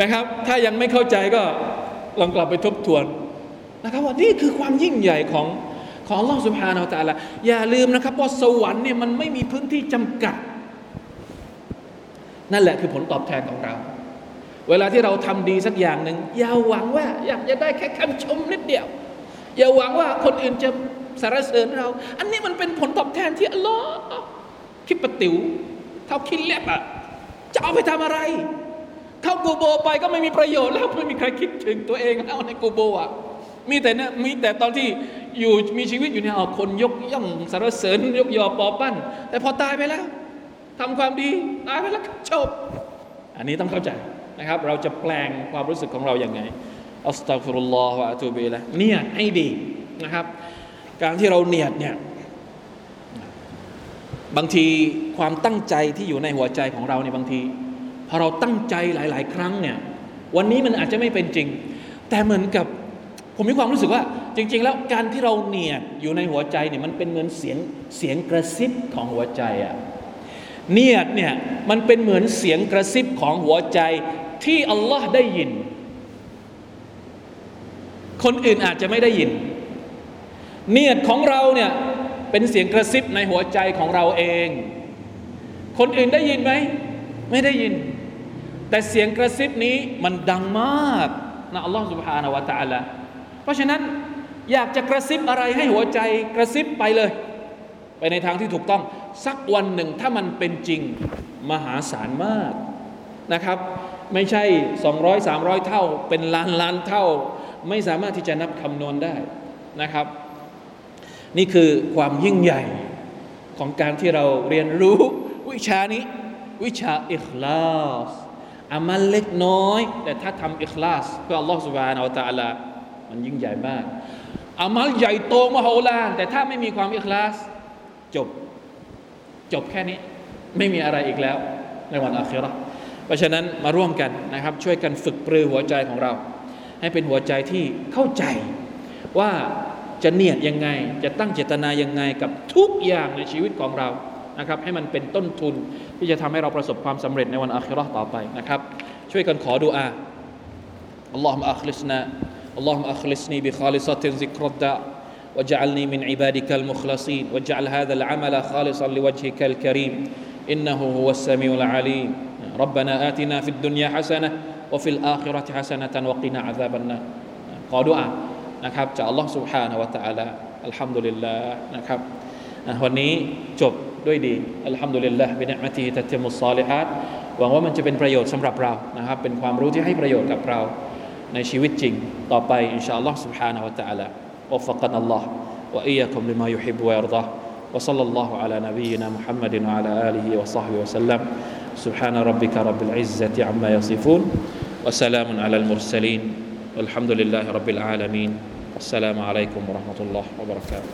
นะครับ ถ้ายังไม่เข้าใจก็ลองกลับไปทบทวนนะครับว่านี่คือความยิ่งใหญ่ของของลลอสุบฮานาตะอาลาอย่าลืมนะครับว่าสวรรค์เนี่ยมันไม่มีพื้นที่จำกัด นั่นแหละคือผลตอบแทนของเรา เวลาที่เราทำดีสักอย่างหนึ่งอย่าหวังว่าอยากจะได้แค่คำชมนิดเดียว อย่าหวังว่าคนอื่นจะสรรเสริญเรา อันนี้มันเป็นผลตอบแทนที่อัลลอฮ์คิดประติวเท่าคิดเล็บอะจะเอาไปทำอะไร เข้ากูโบไปก็ไม่มีประโยชน์แล้วไม่มีใครคิดถึงตัวเองแล้วในกูโบอะมีแต่เนี่ยมีแต่ตอนที่อยู่มีชีวิตอยู่เนี่ยเอาคนยกย่องสรรเสริญยกยอปอปั้น แต่พอตายไปแล้วทำความดีตายไปแล้วจบอันนี้ต้องเข้าใจนะครับ เราจะแปลงความรู้สึกของเราอย่างไงอัสตัฆฟิรุลลอฮฺอะตูบิละเนี่ยให้ดีนะครับ การที่เราเนียดเนี่ยบางทีความตั้งใจที่อยู่ในหัวใจของเราเนี่ยบางที พอเราตั้งใจหลาย ๆ ครั้งเนี่ยวันนี้มันอาจจะไม่เป็นจริง แต่เหมือนกับผมมีความรู้สึกว่า จริง ๆ แล้วการที่เราเนียดอยู่ในหัวใจเนี่ยมันเป็นเหมือนเสียงเสียงกระซิบของหัวใจอะเนียดเนี่ยมันเป็นเหมือนเสียงกระซิบของหัวใจที่อัลลอฮ์ได้ยิน คนอื่นอาจจะไม่ได้ยิน เนียดของเราเนี่ยเป็นเสียงกระซิบในหัวใจของเราเอง คนอื่นได้ยินไหม ไม่ได้ยิน แต่เสียงกระซิบนี้มันดังมากนะอัลลอฮ์ سبحانه และ تعالى เพราะฉะนั้นอยากจะกระซิบอะไรให้หัวใจกระซิบไปเลย ไปในทางที่ถูกต้อง สักวันหนึ่งถ้ามันเป็นจริงมหาศาลมากนะครับ ไม่ใช่ 200 300 เท่า เป็นล้านล้านเท่า ไม่สามารถที่จะนับคำนวณได้นะครับ นี่คือความยิ่งใหญ่ของการที่เราเรียนรู้วิชานี้ วิชาอิคลาส อามัลเล็กน้อย แต่ถ้าทำอิคลาสเพื่ออัลลอฮฺสุบฮานาอัลตะลามันยิ่งใหญ่มากอามัลใหญ่โตมโหฬารแต่ถ้าไม่มีความอิคลาส จบ จบแค่นี้ ไม่มีอะไรอีกแล้ว ในวันอาคิราเพราะฉะนั้นมาร่วมกันนะครับ ช่วยกันฝึกปรือหัวใจของเรา ให้เป็นหัวใจที่เข้าใจว่าจะเนียดยังไง จะตั้งเจตนายังไงกับทุกอย่างในชีวิตของเรา นะครับ ให้มันเป็นต้นทุนที่จะทำให้เราประสบความสำเร็จในวันอาคิเราะห์ต่อไปนะครับ ช่วยกันขอดุอาอัลลอฮฺอัคลิสนาอัลลอฮฺอัคลิสนีบิคาลิซัตินซิกรดดะ واجعلني من عبادك المخلصين واجعل هذا العمل خالصا لوجهك الكريم انه هو السميع العليم ربنا اتنا في الدنيا حسنه وفي الاخره حسنه وقنا عذاب النار ขอดุอานะครับจากอัลลอฮ์ سبحانه และ تعالى อัลฮัมดุลิลลาห์นะครับวันนี้จบ ด้วยดีอัลฮัมดุลิลลาห์บินิมะติฮิตัตติมุสซาลิฮัดหวังว่ามันจะเป็นประโยชน์สำหรับเรานะครับ เป็นความรู้ที่ให้ประโยชน์กับเรา ในชีวิตจริง ต่อไปอินชาอัลลอฮ์ سبحانه และ تعالى وفقنا الله وإياكم لما يحب ويرضاه وصلى الله على نبينا محمد وعلى آله وصحبه وسلم سبحان ربك رب العزة عما يصفون وسلام على المرسلين والحمد لله رب العالمين السلام عليكم ورحمة الله وبركاته